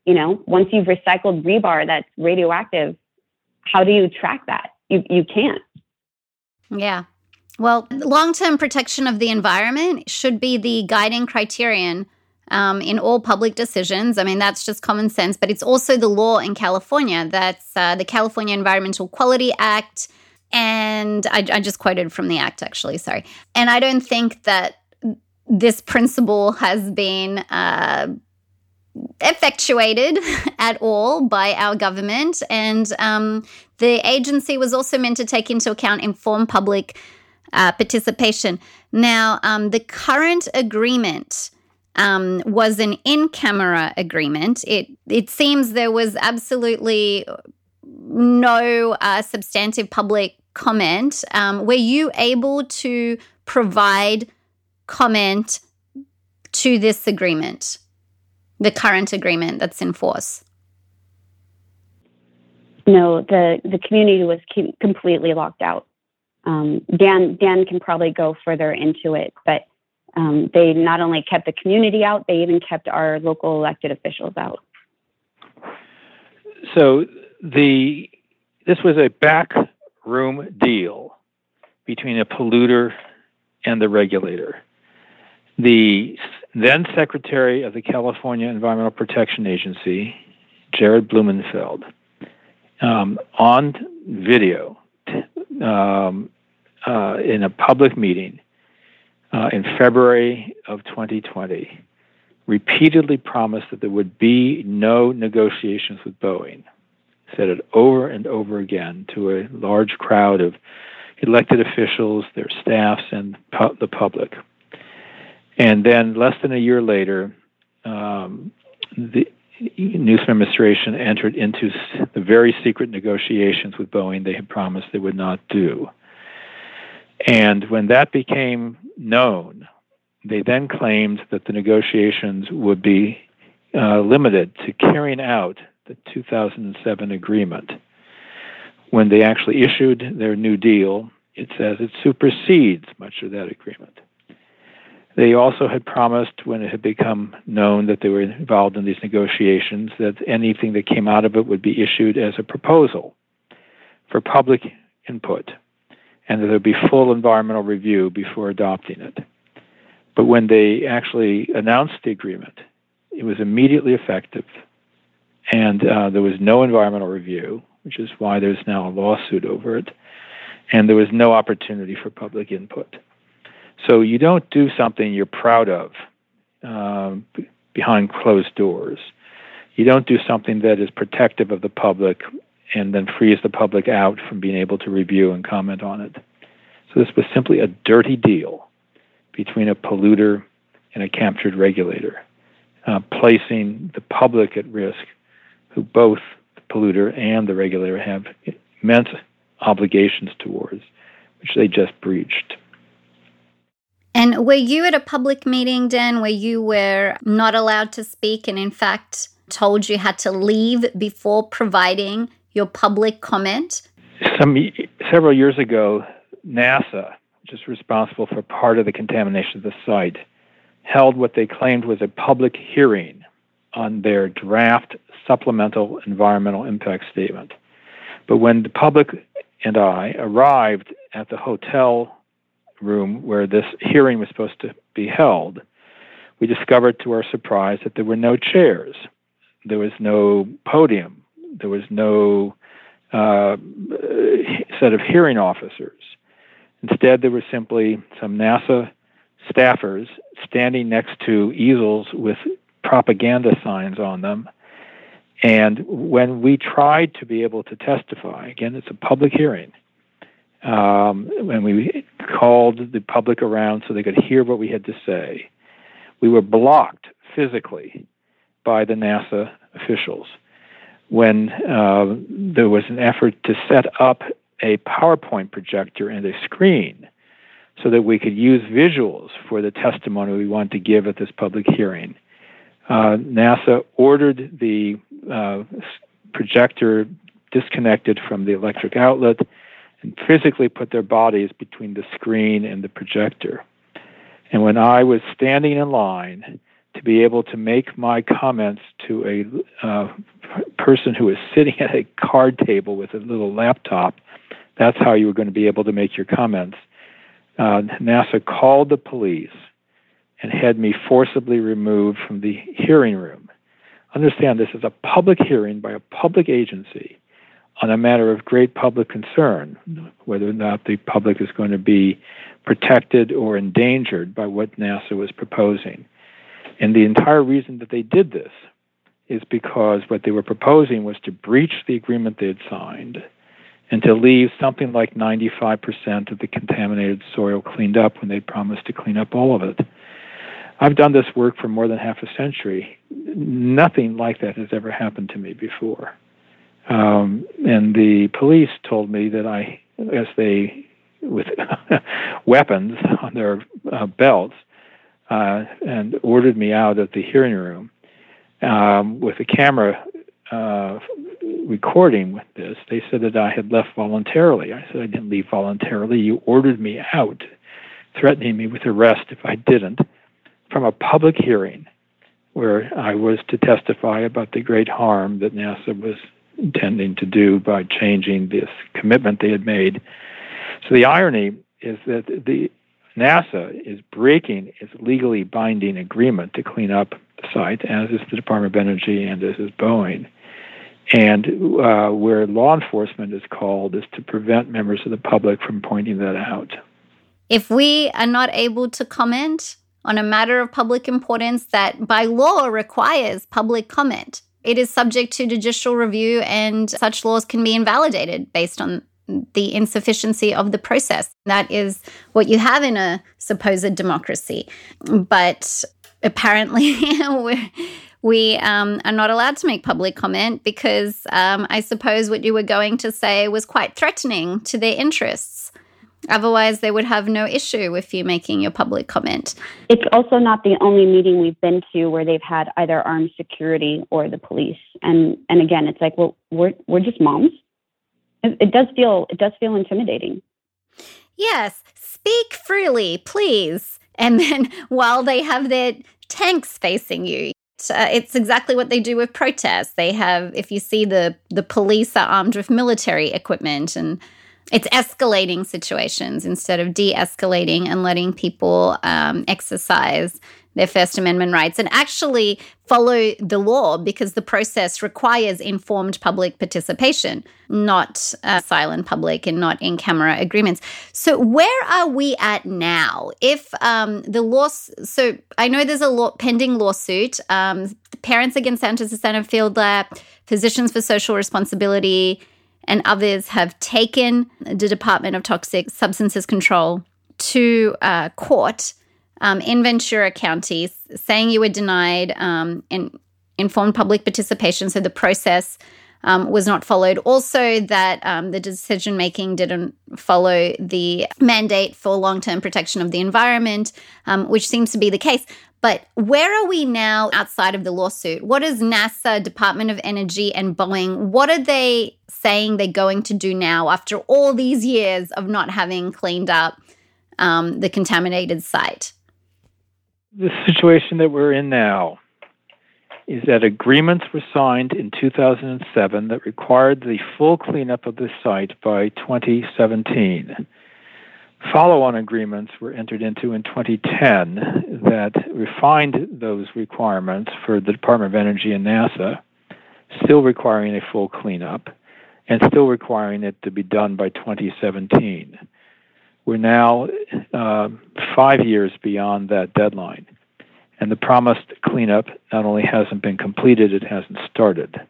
Speaker 4: You know, once you've recycled rebar that's radioactive, how do you track that? You, you can't.
Speaker 1: Yeah. Well, long term protection of the environment should be the guiding criterion um, in all public decisions. I mean, that's just common sense, but it's also the law in California. That's uh, the California Environmental Quality Act. And I, I just quoted from the act, actually, sorry. And I don't think that this principle has been uh, effectuated at all by our government. And um, the agency was also meant to take into account informed public uh, participation. Now, um, the current agreement. Um, was an in-camera agreement. It it seems there was absolutely no uh, substantive public comment. Um, were you able to provide comment to this agreement? the current agreement that's in force?
Speaker 4: No, the, the community was completely locked out. Um, Dan Dan can probably go further into it, but um, they not only kept the community out, they even kept our local elected officials out.
Speaker 2: So the this was a backroom deal between a polluter and the regulator. The then Secretary of the California Environmental Protection Agency, Jared Blumenfeld, um, on video um, uh, in a public meeting uh, in February of 2020, repeatedly promised that there would be no negotiations with Boeing. Said it over and over again to a large crowd of elected officials, their staffs, and pu- the public. And then less than a year later, um, the Newsom administration entered into the very secret negotiations with Boeing they had promised they would not do. And when that became known, they then claimed that the negotiations would be uh, limited to carrying out the 2007 agreement. When they actually issued their New Deal, it says it supersedes much of that agreement. They also had promised, when it had become known that they were involved in these negotiations, that anything that came out of it would be issued as a proposal for public input and that there would be full environmental review before adopting it. But when they actually announced the agreement, it was immediately effective, and uh, there was no environmental review, which is why there's now a lawsuit over it, and there was no opportunity for public input. So you don't do something you're proud of um, behind closed doors. You don't do something that is protective of the public and then frees the public out from being able to review and comment on it. So this was simply a dirty deal between a polluter and a captured regulator, uh, placing the public at risk, who both the polluter and the regulator have immense obligations towards, which they just breached.
Speaker 1: And were you at a public meeting, Dan, where you were not allowed to speak and, in fact, told you had to leave before providing your public comment?
Speaker 2: Some several years ago, NASA, which is responsible for part of the contamination of the site, held what they claimed was a public hearing on their draft supplemental environmental impact statement. But when the public and I arrived at the hotel room where this hearing was supposed to be held, we discovered to our surprise that there were no chairs, there was no podium, there was no uh, set of hearing officers. Instead, there were simply some NASA staffers standing next to easels with propaganda signs on them. And when we tried to be able to testify, again, it's a public hearing, um, when we called the public around so they could hear what we had to say, we were blocked physically by the NASA officials. When uh, there was an effort to set up a PowerPoint projector and a screen so that we could use visuals for the testimony we wanted to give at this public hearing, NASA ordered the uh, projector disconnected from the electric outlet and physically put their bodies between the screen and the projector. And when I was standing in line to be able to make my comments to a uh, person who was sitting at a card table with a little laptop, that's how you were going to be able to make your comments. Uh, NASA called the police and had me forcibly removed from the hearing room. Understand this is a public hearing by a public agency on a matter of great public concern, whether or not the public is going to be protected or endangered by what NASA was proposing. And the entire reason that they did this is because what they were proposing was to breach the agreement they had signed and to leave something like 95% of the contaminated soil cleaned up when they promised to clean up all of it. I've done this work for more than half a century. Nothing like that has ever happened to me before. Um, and the police told me that I, as they, with weapons on their uh, belts, uh, and ordered me out of the hearing room um, with a camera uh, recording with this. They said that I had left voluntarily. I said I didn't leave voluntarily. You ordered me out, threatening me with arrest if I didn't, from a public hearing where I was to testify about the great harm that NASA was intending to do by changing this commitment they had made. So the irony is that the NASA is breaking its legally binding agreement to clean up the site, as is the Department of Energy and as is Boeing. And uh, where law enforcement is called is to prevent members of the public from pointing that out.
Speaker 1: If we are not able to comment on a matter of public importance that by law requires public comment, it is subject to judicial review, and such laws can be invalidated based on the insufficiency of the process. That is what you have in a supposed democracy. But apparently, we um, are not allowed to make public comment because um, I suppose what you were going to say was quite threatening to their interests. Otherwise, they would have no issue with you making your public comment.
Speaker 4: It's also not the only meeting we've been to where they've had either armed security or the police. And and again, it's like, well, we're we're just moms. It, it does feel it does feel intimidating.
Speaker 1: Yes, speak freely, please. And then while they have their tanks facing you, uh, it's exactly what they do with protests. They have, if you see the the police are armed with military equipment and it's escalating situations instead of de escalating and letting people um, exercise their First Amendment rights and actually follow the law because the process requires informed public participation, not uh, silent public and not in camera agreements. So, where are we at now? If um, the law, so I know there's a law, pending lawsuit, um, Parents Against Santa Susana Field Lab, Physicians for Social Responsibility and others have taken the Department of Toxic Substances Control to uh, court um, in Ventura County, saying you were denied um, in, informed public participation. So the process um, was not followed. Also, that um, the decision making didn't follow the mandate for long term protection of the environment, um, which seems to be the case. But where are we now outside of the lawsuit? What is NASA, Department of Energy, and Boeing? What are they saying they're going to do now after all these years of not having cleaned up um, the contaminated site?
Speaker 2: The situation that we're in now is that agreements were signed in 2007 that required the full cleanup of the site by 2017. Follow on agreements were entered into in 2010 that refined those requirements for the Department of Energy and NASA, still requiring a full cleanup and still requiring it to be done by 2017. We're now uh, five years beyond that deadline, and the promised cleanup not only hasn't been completed, it hasn't started.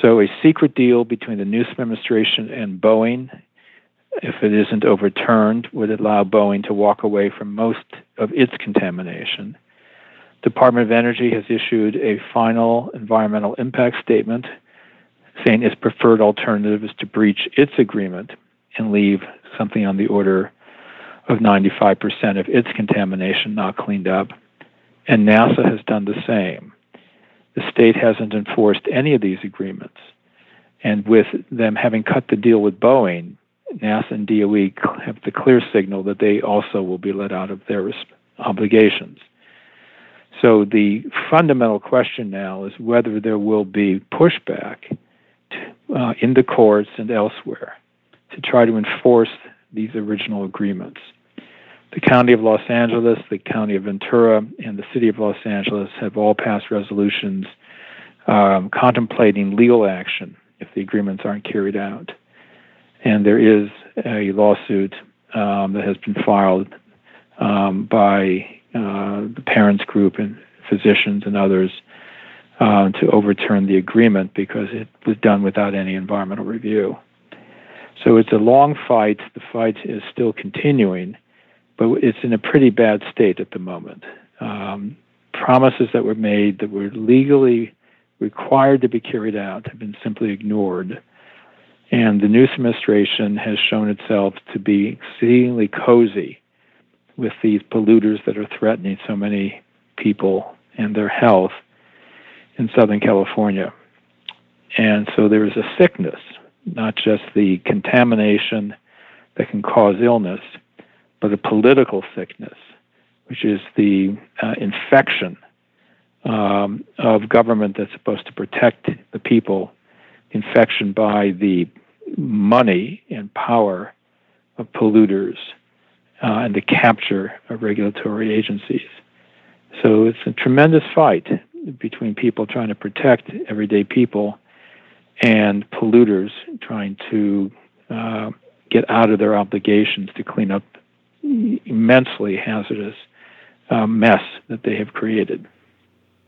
Speaker 2: So, a secret deal between the Newsom administration and Boeing if it isn't overturned, would allow Boeing to walk away from most of its contamination. Department of Energy has issued a final environmental impact statement saying its preferred alternative is to breach its agreement and leave something on the order of 95% of its contamination not cleaned up. And NASA has done the same. The state hasn't enforced any of these agreements. And with them having cut the deal with Boeing, NASA and DOE have the clear signal that they also will be let out of their obligations. So the fundamental question now is whether there will be pushback uh, in the courts and elsewhere to try to enforce these original agreements. The County of Los Angeles, the County of Ventura, and the City of Los Angeles have all passed resolutions um, contemplating legal action if the agreements aren't carried out and there is a lawsuit um, that has been filed um, by uh, the parents group and physicians and others uh, to overturn the agreement because it was done without any environmental review. So it's a long fight. The fight is still continuing, but it's in a pretty bad state at the moment. Um, promises that were made that were legally required to be carried out have been simply ignored. And the new administration has shown itself to be exceedingly cozy with these polluters that are threatening so many people and their health in Southern California. And so there is a sickness, not just the contamination that can cause illness, but a political sickness, which is the uh, infection um, of government that's supposed to protect the people, infection by the money and power of polluters uh, and the capture of regulatory agencies. So it's a tremendous fight between people trying to protect everyday people and polluters trying to uh, get out of their obligations to clean up immensely hazardous uh, mess that they have created.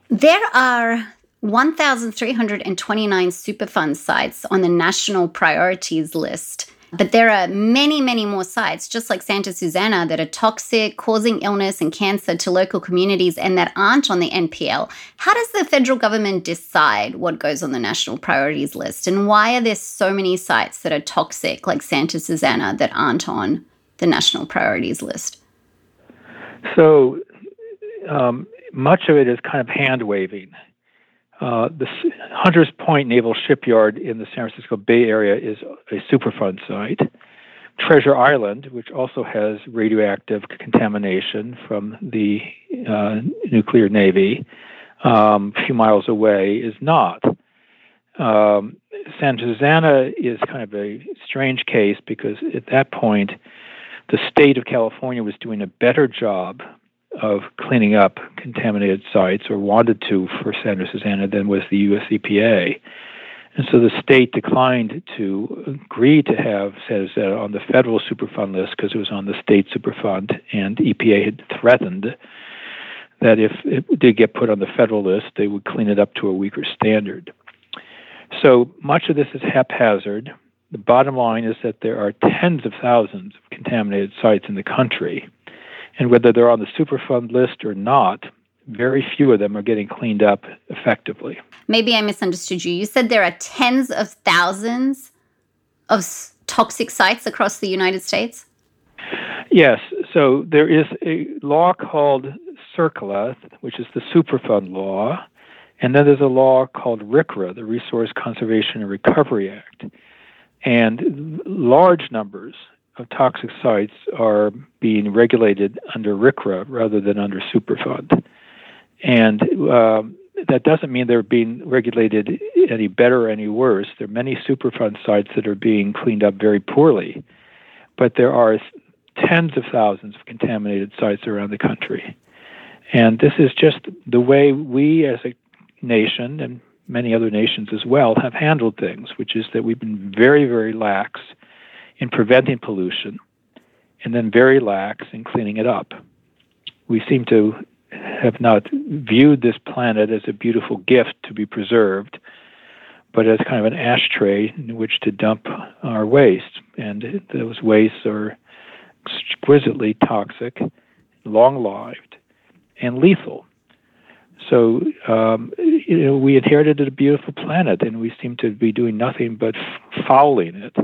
Speaker 1: There are 1,329 Superfund sites on the national priorities list. But there are many, many more sites, just like Santa Susana, that are toxic, causing illness and cancer to local communities and that aren't on the NPL. How does the federal government decide what goes on the national priorities list? And why are there so many sites that are toxic, like Santa Susana, that aren't on the national priorities list?
Speaker 2: So um, much of it is kind of hand waving. Uh, the Hunters Point Naval Shipyard in the San Francisco Bay Area is a Superfund site. Treasure Island, which also has radioactive contamination from the uh, nuclear navy, um, a few miles away, is not. Um, Santa Susana is kind of a strange case because at that point, the state of California was doing a better job of cleaning up contaminated sites or wanted to for Santa Susana than was the US EPA. And so the state declined to agree to have Santa Susana on the federal Superfund list because it was on the state Superfund, and EPA had threatened that if it did get put on the federal list, they would clean it up to a weaker standard. So much of this is haphazard. The bottom line is that there are tens of thousands of contaminated sites in the country. And whether they're on the Superfund list or not, very few of them are getting cleaned up effectively.
Speaker 1: Maybe I misunderstood you. You said there are tens of thousands of toxic sites across the United States?
Speaker 2: Yes. So there is a law called CERCLA, which is the Superfund law, and then there's a law called RCRA, the Resource Conservation and Recovery Act. And large numbers of toxic sites are being regulated under RCRA rather than under Superfund. And um, that doesn't mean they're being regulated any better or any worse. There are many Superfund sites that are being cleaned up very poorly, but there are tens of thousands of contaminated sites around the country. And this is just the way we as a nation and many other nations as well have handled things, which is that we've been very, very lax in preventing pollution and then very lax in cleaning it up. We seem to have not viewed this planet as a beautiful gift to be preserved, but as kind of an ashtray in which to dump our waste. And those wastes are exquisitely toxic, long lived, and lethal. So um, you know, we inherited a beautiful planet, and we seem to be doing nothing but fouling it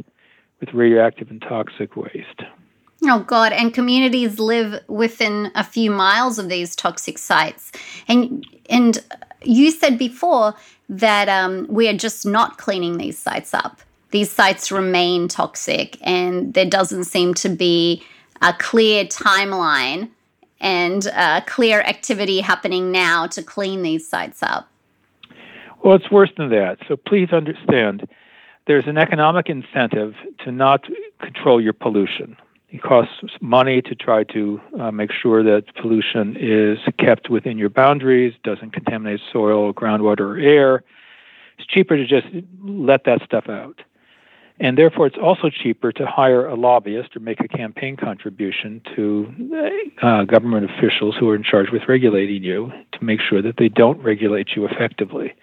Speaker 2: with radioactive and toxic waste.
Speaker 1: Oh God! And communities live within a few miles of these toxic sites, and and you said before that um, we are just not cleaning these sites up. These sites remain toxic, and there doesn't seem to be a clear timeline and uh, clear activity happening now to clean these sites up?
Speaker 2: Well, it's worse than that. So please understand there's an economic incentive to not control your pollution. It costs money to try to uh, make sure that pollution is kept within your boundaries, doesn't contaminate soil, groundwater, or air. It's cheaper to just let that stuff out. And therefore, it's also cheaper to hire a lobbyist or make a campaign contribution to uh, government officials who are in charge with regulating you to make sure that they don't regulate you effectively.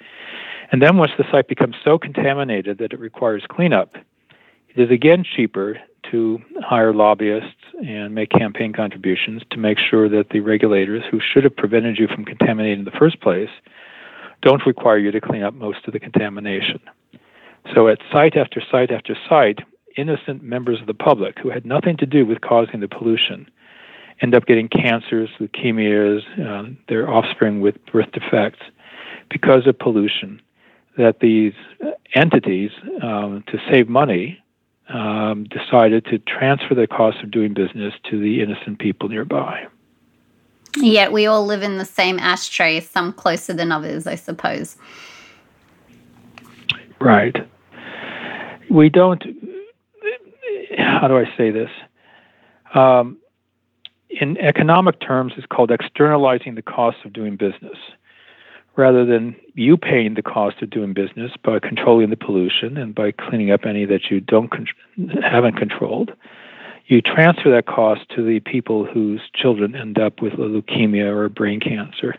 Speaker 2: And then, once the site becomes so contaminated that it requires cleanup, it is again cheaper to hire lobbyists and make campaign contributions to make sure that the regulators who should have prevented you from contaminating in the first place don't require you to clean up most of the contamination. So at site after site after site, innocent members of the public who had nothing to do with causing the pollution end up getting cancers, leukemias, um, their offspring with birth defects because of pollution. That these entities, um, to save money, um, decided to transfer the cost of doing business to the innocent people nearby.
Speaker 1: Yet we all live in the same ashtray, some closer than others, I suppose.
Speaker 2: Right we don't. How do I say this? Um, in economic terms, it's called externalizing the cost of doing business. Rather than you paying the cost of doing business by controlling the pollution and by cleaning up any that you don't con- haven't controlled, you transfer that cost to the people whose children end up with leukemia or brain cancer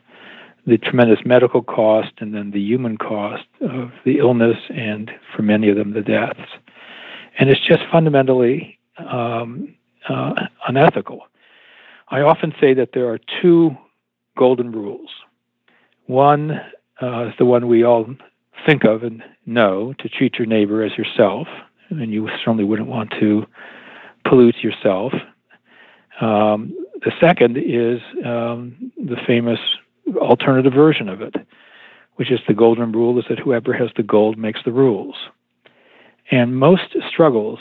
Speaker 2: the tremendous medical cost and then the human cost of the illness and for many of them the deaths. And it's just fundamentally um, uh, unethical. I often say that there are two golden rules. One uh, is the one we all think of and know to treat your neighbor as yourself, and you certainly wouldn't want to pollute yourself Um, the second is um, the famous alternative version of it, which is the golden rule is that whoever has the gold makes the rules. And most struggles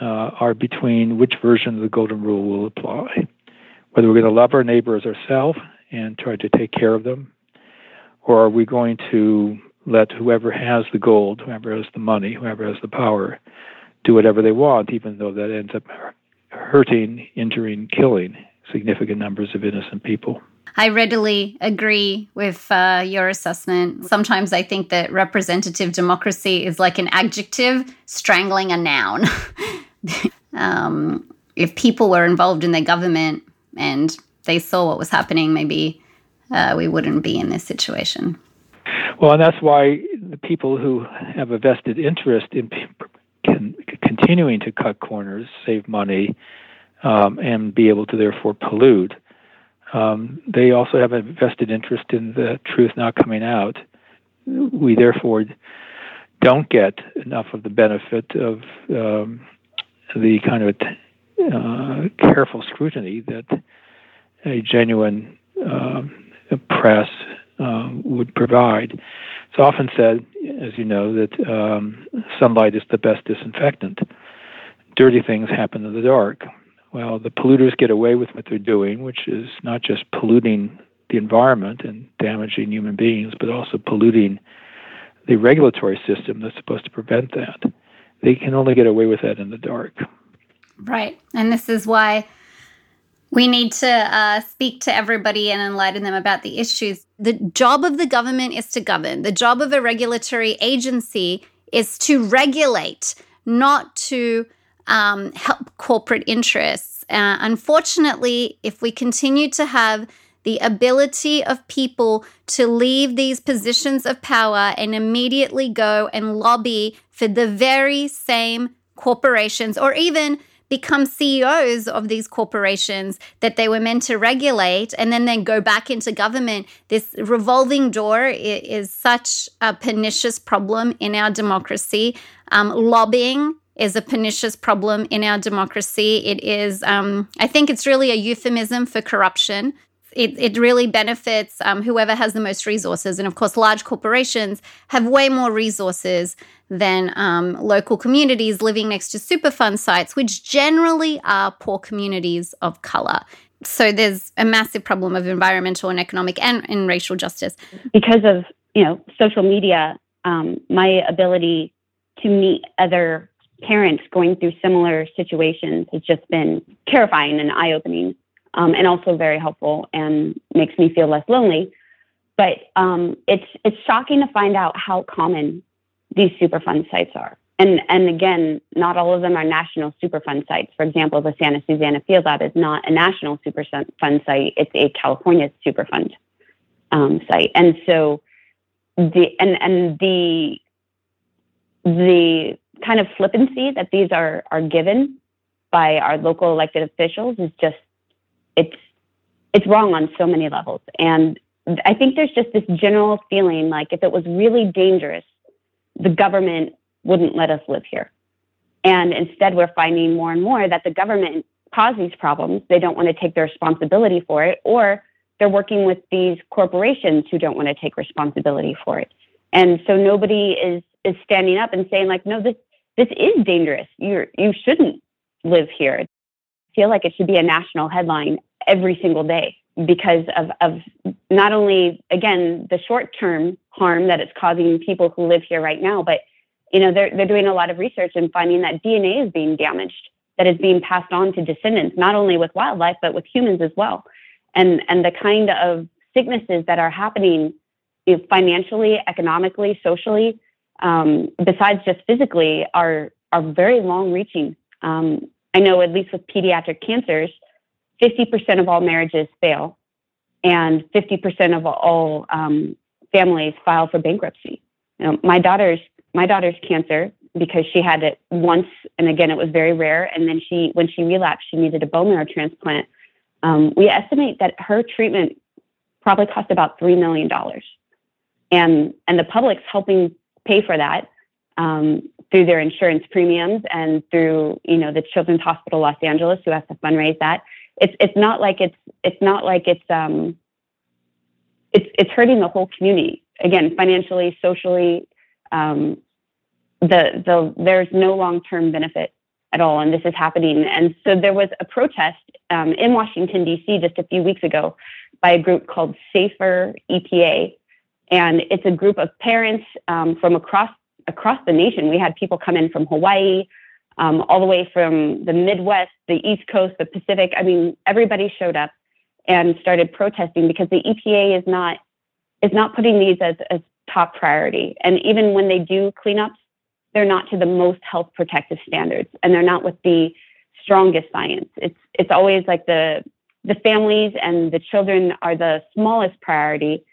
Speaker 2: uh, are between which version of the golden rule will apply. Whether we're going to love our neighbor as ourselves and try to take care of them, or are we going to let whoever has the gold, whoever has the money, whoever has the power, do whatever they want, even though that ends up hurting, injuring, killing significant numbers of innocent people.
Speaker 1: I readily agree with uh, your assessment. Sometimes I think that representative democracy is like an adjective strangling a noun. um, if people were involved in their government and they saw what was happening, maybe uh, we wouldn't be in this situation.
Speaker 2: Well, and that's why the people who have a vested interest in can, continuing to cut corners, save money, um, and be able to therefore pollute, um, they also have a vested interest in the truth not coming out. We therefore don't get enough of the benefit of um, the kind of uh, careful scrutiny that a genuine um, press uh, would provide. It's often said, as you know, that um, sunlight is the best disinfectant. Dirty things happen in the dark. Well, the polluters get away with what they're doing, which is not just polluting the environment and damaging human beings, but also polluting the regulatory system that's supposed to prevent that. They can only get away with that in the dark.
Speaker 1: Right. And this is why we need to uh, speak to everybody and enlighten them about the issues. The job of the government is to govern, the job of a regulatory agency is to regulate, not to um, help corporate interests. Uh, unfortunately, if we continue to have the ability of people to leave these positions of power and immediately go and lobby for the very same corporations or even become CEOs of these corporations that they were meant to regulate and then then go back into government. This revolving door is, such a pernicious problem in our democracy. Um, lobbying is a pernicious problem in our democracy. It is, um, I think it's really a euphemism for corruption it, it really benefits um, whoever has the most resources. And of course, large corporations have way more resources than um, local communities living next to Superfund sites, which generally are poor communities of color. So there's a massive problem of environmental and economic and, and racial justice.
Speaker 4: Because of you know social media, um, my ability to meet other parents going through similar situations has just been terrifying and eye opening um, and also very helpful and makes me feel less lonely. But um, it's it's shocking to find out how common these Superfund sites are. And and again, not all of them are national Superfund sites. For example, the Santa Susana Field Lab is not a national Superfund site; it's a California Superfund um, site. And so the and and the the kind of flippancy that these are are given by our local elected officials is just it's it's wrong on so many levels. And I think there's just this general feeling like if it was really dangerous, the government wouldn't let us live here. And instead, we're finding more and more that the government caused these problems. They don't want to take the responsibility for it, or they're working with these corporations who don't want to take responsibility for it. And so nobody is is standing up and saying like, no, this this is dangerous. You you shouldn't live here I feel like it should be a national headline every single day because of, of not only again the short term harm that it's causing people who live here right now, but you know they're they're doing a lot of research and finding that DNA is being damaged, that is being passed on to descendants, not only with wildlife but with humans as well, and and the kind of sicknesses that are happening you know, financially, economically, socially, um, besides just physically, are are very long reaching. Um, I know at least with pediatric cancers, 50% of all marriages fail, and 50% of all um, families file for bankruptcy. You know, my daughter's my daughter's cancer because she had it once, and again it was very rare. And then she, when she relapsed, she needed a bone marrow transplant. Um, we estimate that her treatment probably cost about three million dollars, and and the public's helping pay for that. Um, through their insurance premiums and through you know the Children's Hospital Los Angeles who has to fundraise that. It's it's not like it's it's not like it's um it's it's hurting the whole community. Again financially socially um the the there's no long term benefit at all and this is happening. And so there was a protest um, in washington d.c just a few weeks ago by a group called safer epa and it's a group of parents um, from across across the nation. We had people come in from hawaii um, all the way from the Midwest, the East Coast, the Pacific. I mean, everybody showed up and started protesting because the EPA is not is not putting these as, as top priority. And even when they do cleanups, they're not to the most health protective standards, and they're not with the strongest science. It's it's always like the the families and the children are the smallest priority,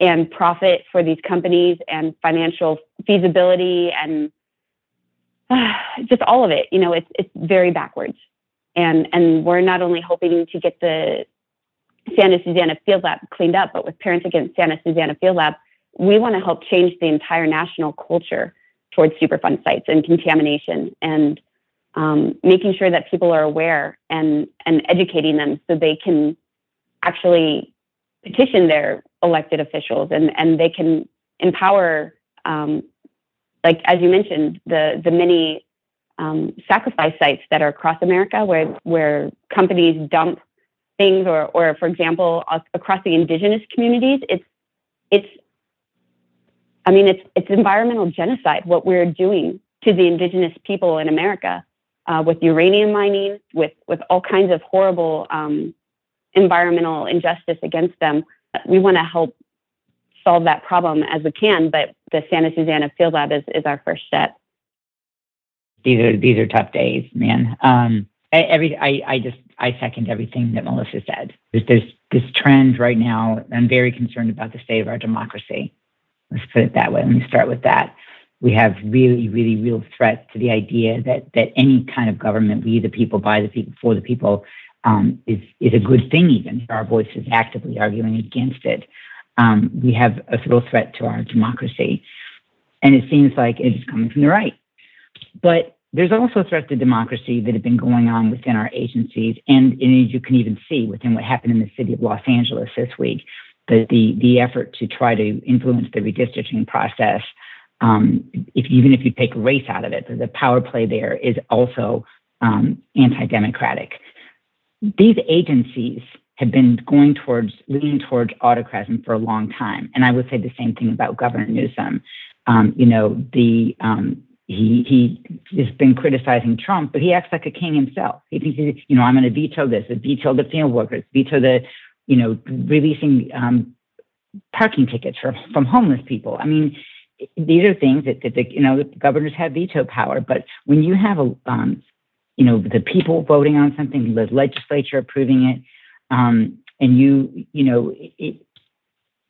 Speaker 4: and profit for these companies and financial feasibility and just all of it. You know, it's it's very backwards, and and we're not only hoping to get the Santa Susana Field Lab cleaned up, but with Parents Against Santa Susana Field Lab, we want to help change the entire national culture towards Superfund sites and contamination, and um, making sure that people are aware and and educating them so they can actually petition their elected officials and and they can empower um, like as you mentioned, the the many um, sacrifice sites that are across America, where where companies dump things, or or for example, across the indigenous communities, it's it's I mean, it's it's environmental genocide what we're doing to the indigenous people in America uh, with uranium mining, with with all kinds of horrible um, environmental injustice against them. We want to help solve that problem as we can, but the Santa Susana Field Lab is, is our first step.
Speaker 3: These are these are tough days, man. Um, every I, I just I second everything that Melissa said. There's, there's this trend right now. I'm very concerned about the state of our democracy. Let's put it that way. Let me start with that. We have really, really real threats to the idea that that any kind of government, we the people, by the people, for the people, um, is is a good thing. Even our voices actively arguing against it um, we have a real threat to our democracy. And it seems like it is coming from the right. But there's also a threat to democracy that have been going on within our agencies. And, and you can even see within what happened in the city of Los Angeles this week, the, the, the effort to try to influence the redistricting process. Um, if, even if you take race out of it, the power play there is also um, anti democratic. These agencies have been going towards leaning towards autocracy for a long time. And I would say the same thing about Governor Newsom. Um, you know, the um, he he has been criticizing Trump, but he acts like a king himself. He thinks, he's, you know, I'm going to veto this, veto the field workers, veto the, you know, releasing um, parking tickets for, from homeless people. I mean, these are things that, that the, you know, the governors have veto power. But when you have a, um, you know, the people voting on something, the legislature approving it, um, and you, you know, it,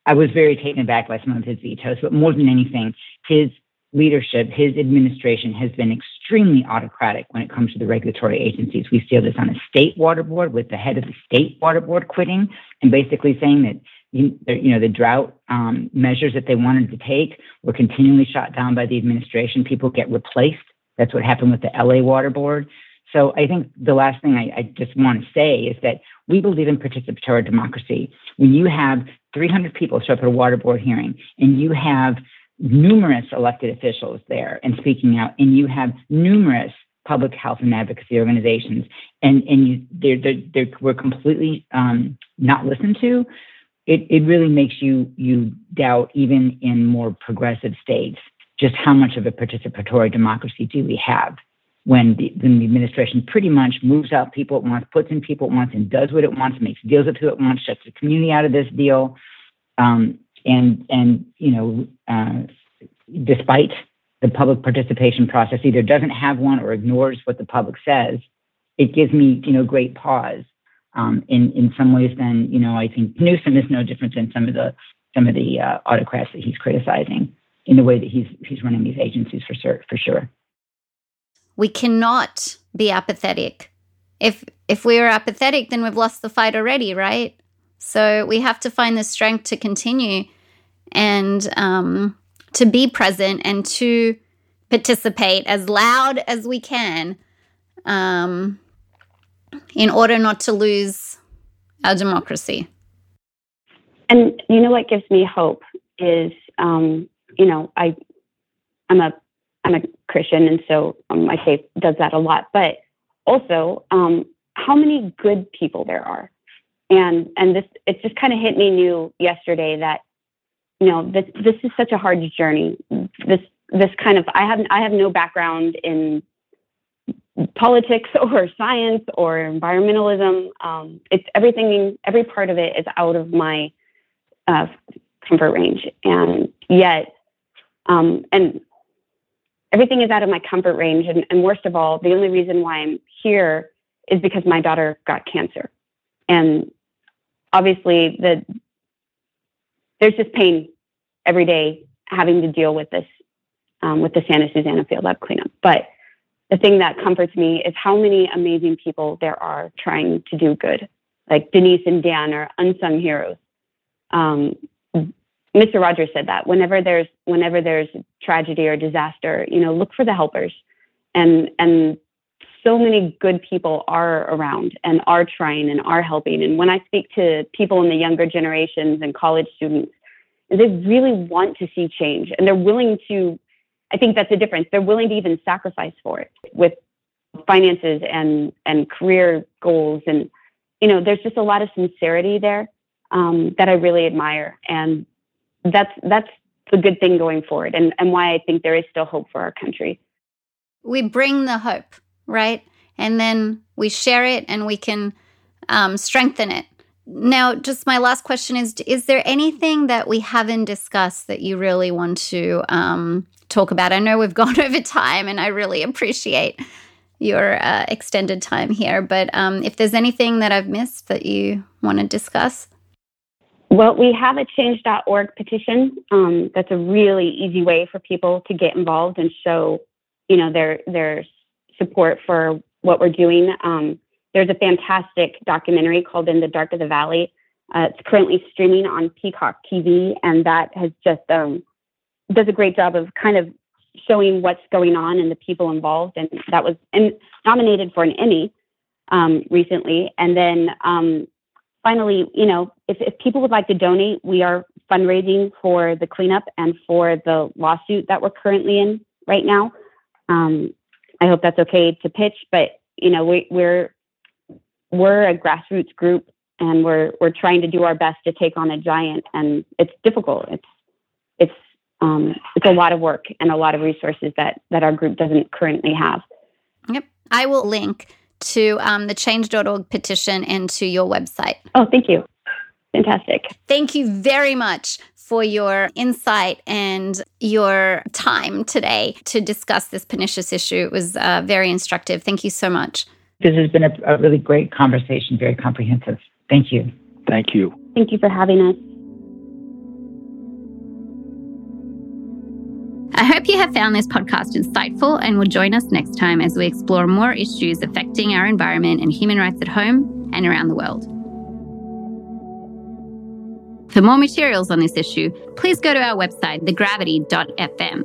Speaker 3: I was very taken aback by some of his vetoes, but more than anything, his leadership, his administration has been extremely autocratic when it comes to the regulatory agencies. We see this on a state water board with the head of the state water board quitting and basically saying that you know the drought um, measures that they wanted to take were continually shot down by the administration. People get replaced. That's what happened with the LA Water Board. So I think the last thing I, I just want to say is that we believe in participatory democracy. When you have 300 people show up at a water board hearing and you have numerous elected officials there and speaking out, and you have numerous public health and advocacy organizations, and and you they're they're, they're we're completely um, not listened to. It it really makes you you doubt even in more progressive states just how much of a participatory democracy do we have when the, the administration pretty much moves out people it wants, puts in people it wants, and does what it wants, makes deals with who it wants, shuts the community out of this deal, um, and and you know, uh, despite the public participation process either doesn't have one or ignores what the public says, it gives me you know great pause. Um, in in some ways, then you know I think Newsom is no different than some of the some of the uh, autocrats that he's criticizing in the way that he's he's running these agencies for sure for sure.
Speaker 1: We cannot be apathetic. If if we are apathetic, then we've lost the fight already, right? So we have to find the strength to continue and um, to be present and to participate as loud as we can. Um, in order not to lose our democracy?
Speaker 4: And you know what gives me hope is, um, you know, I, I'm a, I'm a Christian, and so um, my faith does that a lot. But also, um, how many good people there are, and and this, it just kind of hit me new yesterday that, you know, this this is such a hard journey. This this kind of I have I have no background in politics or science or environmentalism. Um, it's everything. Every part of it is out of my uh, comfort range, and yet, um, and everything is out of my comfort range. And, and worst of all, the only reason why I'm here is because my daughter got cancer, and obviously the there's just pain every day having to deal with this um, with the Santa Susana Field Lab cleanup, but the thing that comforts me is how many amazing people there are trying to do good. Like Denise and Dan are unsung heroes. Um, Mr. Rogers said that whenever there's whenever there's tragedy or disaster, you know, look for the helpers, and and so many good people are around and are trying and are helping. And when I speak to people in the younger generations and college students, they really want to see change and they're willing to I think that's a difference. They're willing to even sacrifice for it with finances and and career goals, and you know, there's just a lot of sincerity there um, that I really admire, and that's that's the good thing going forward, and and why I think there is still hope for our country.
Speaker 1: We bring the hope, right, and then we share it, and we can um, strengthen it. Now, just my last question is Is there anything that we haven't discussed that you really want to um, talk about. I know we've gone over time and I really appreciate your uh, extended time here. But um, if there's anything that I've missed that you want to discuss.
Speaker 4: Well, we have a change.org petition. Um, that's a really easy way for people to get involved and show, you know, their their support for what we're doing. Um, there's a fantastic documentary called In the Dark of the Valley. Uh, it's currently streaming on Peacock TV, and that has just um, does a great job of kind of showing what's going on and the people involved. And that was and nominated for an Emmy um, recently. And then um, finally, you know, if, if people would like to donate, we are fundraising for the cleanup and for the lawsuit that we're currently in right now. Um, I hope that's okay to pitch, but you know, we, we're we're a grassroots group and we're we're trying to do our best to take on a giant, and it's difficult. It's it's um, it's a lot of work and a lot of resources that that our group doesn't currently have.
Speaker 1: Yep, I will link to um, the Change.org petition and to your website.
Speaker 4: Oh, thank you. Fantastic.
Speaker 1: Thank you very much for your insight and your time today to discuss this pernicious issue. It was uh, very instructive. Thank you so much.
Speaker 3: This has been a, a really great conversation, very comprehensive. Thank you.
Speaker 2: Thank you.
Speaker 4: Thank you for having us.
Speaker 1: I hope you have found this podcast insightful and will join us next time as we explore more issues affecting our environment and human rights at home and around the world. For more materials on this issue, please go to our website, thegravity.fm.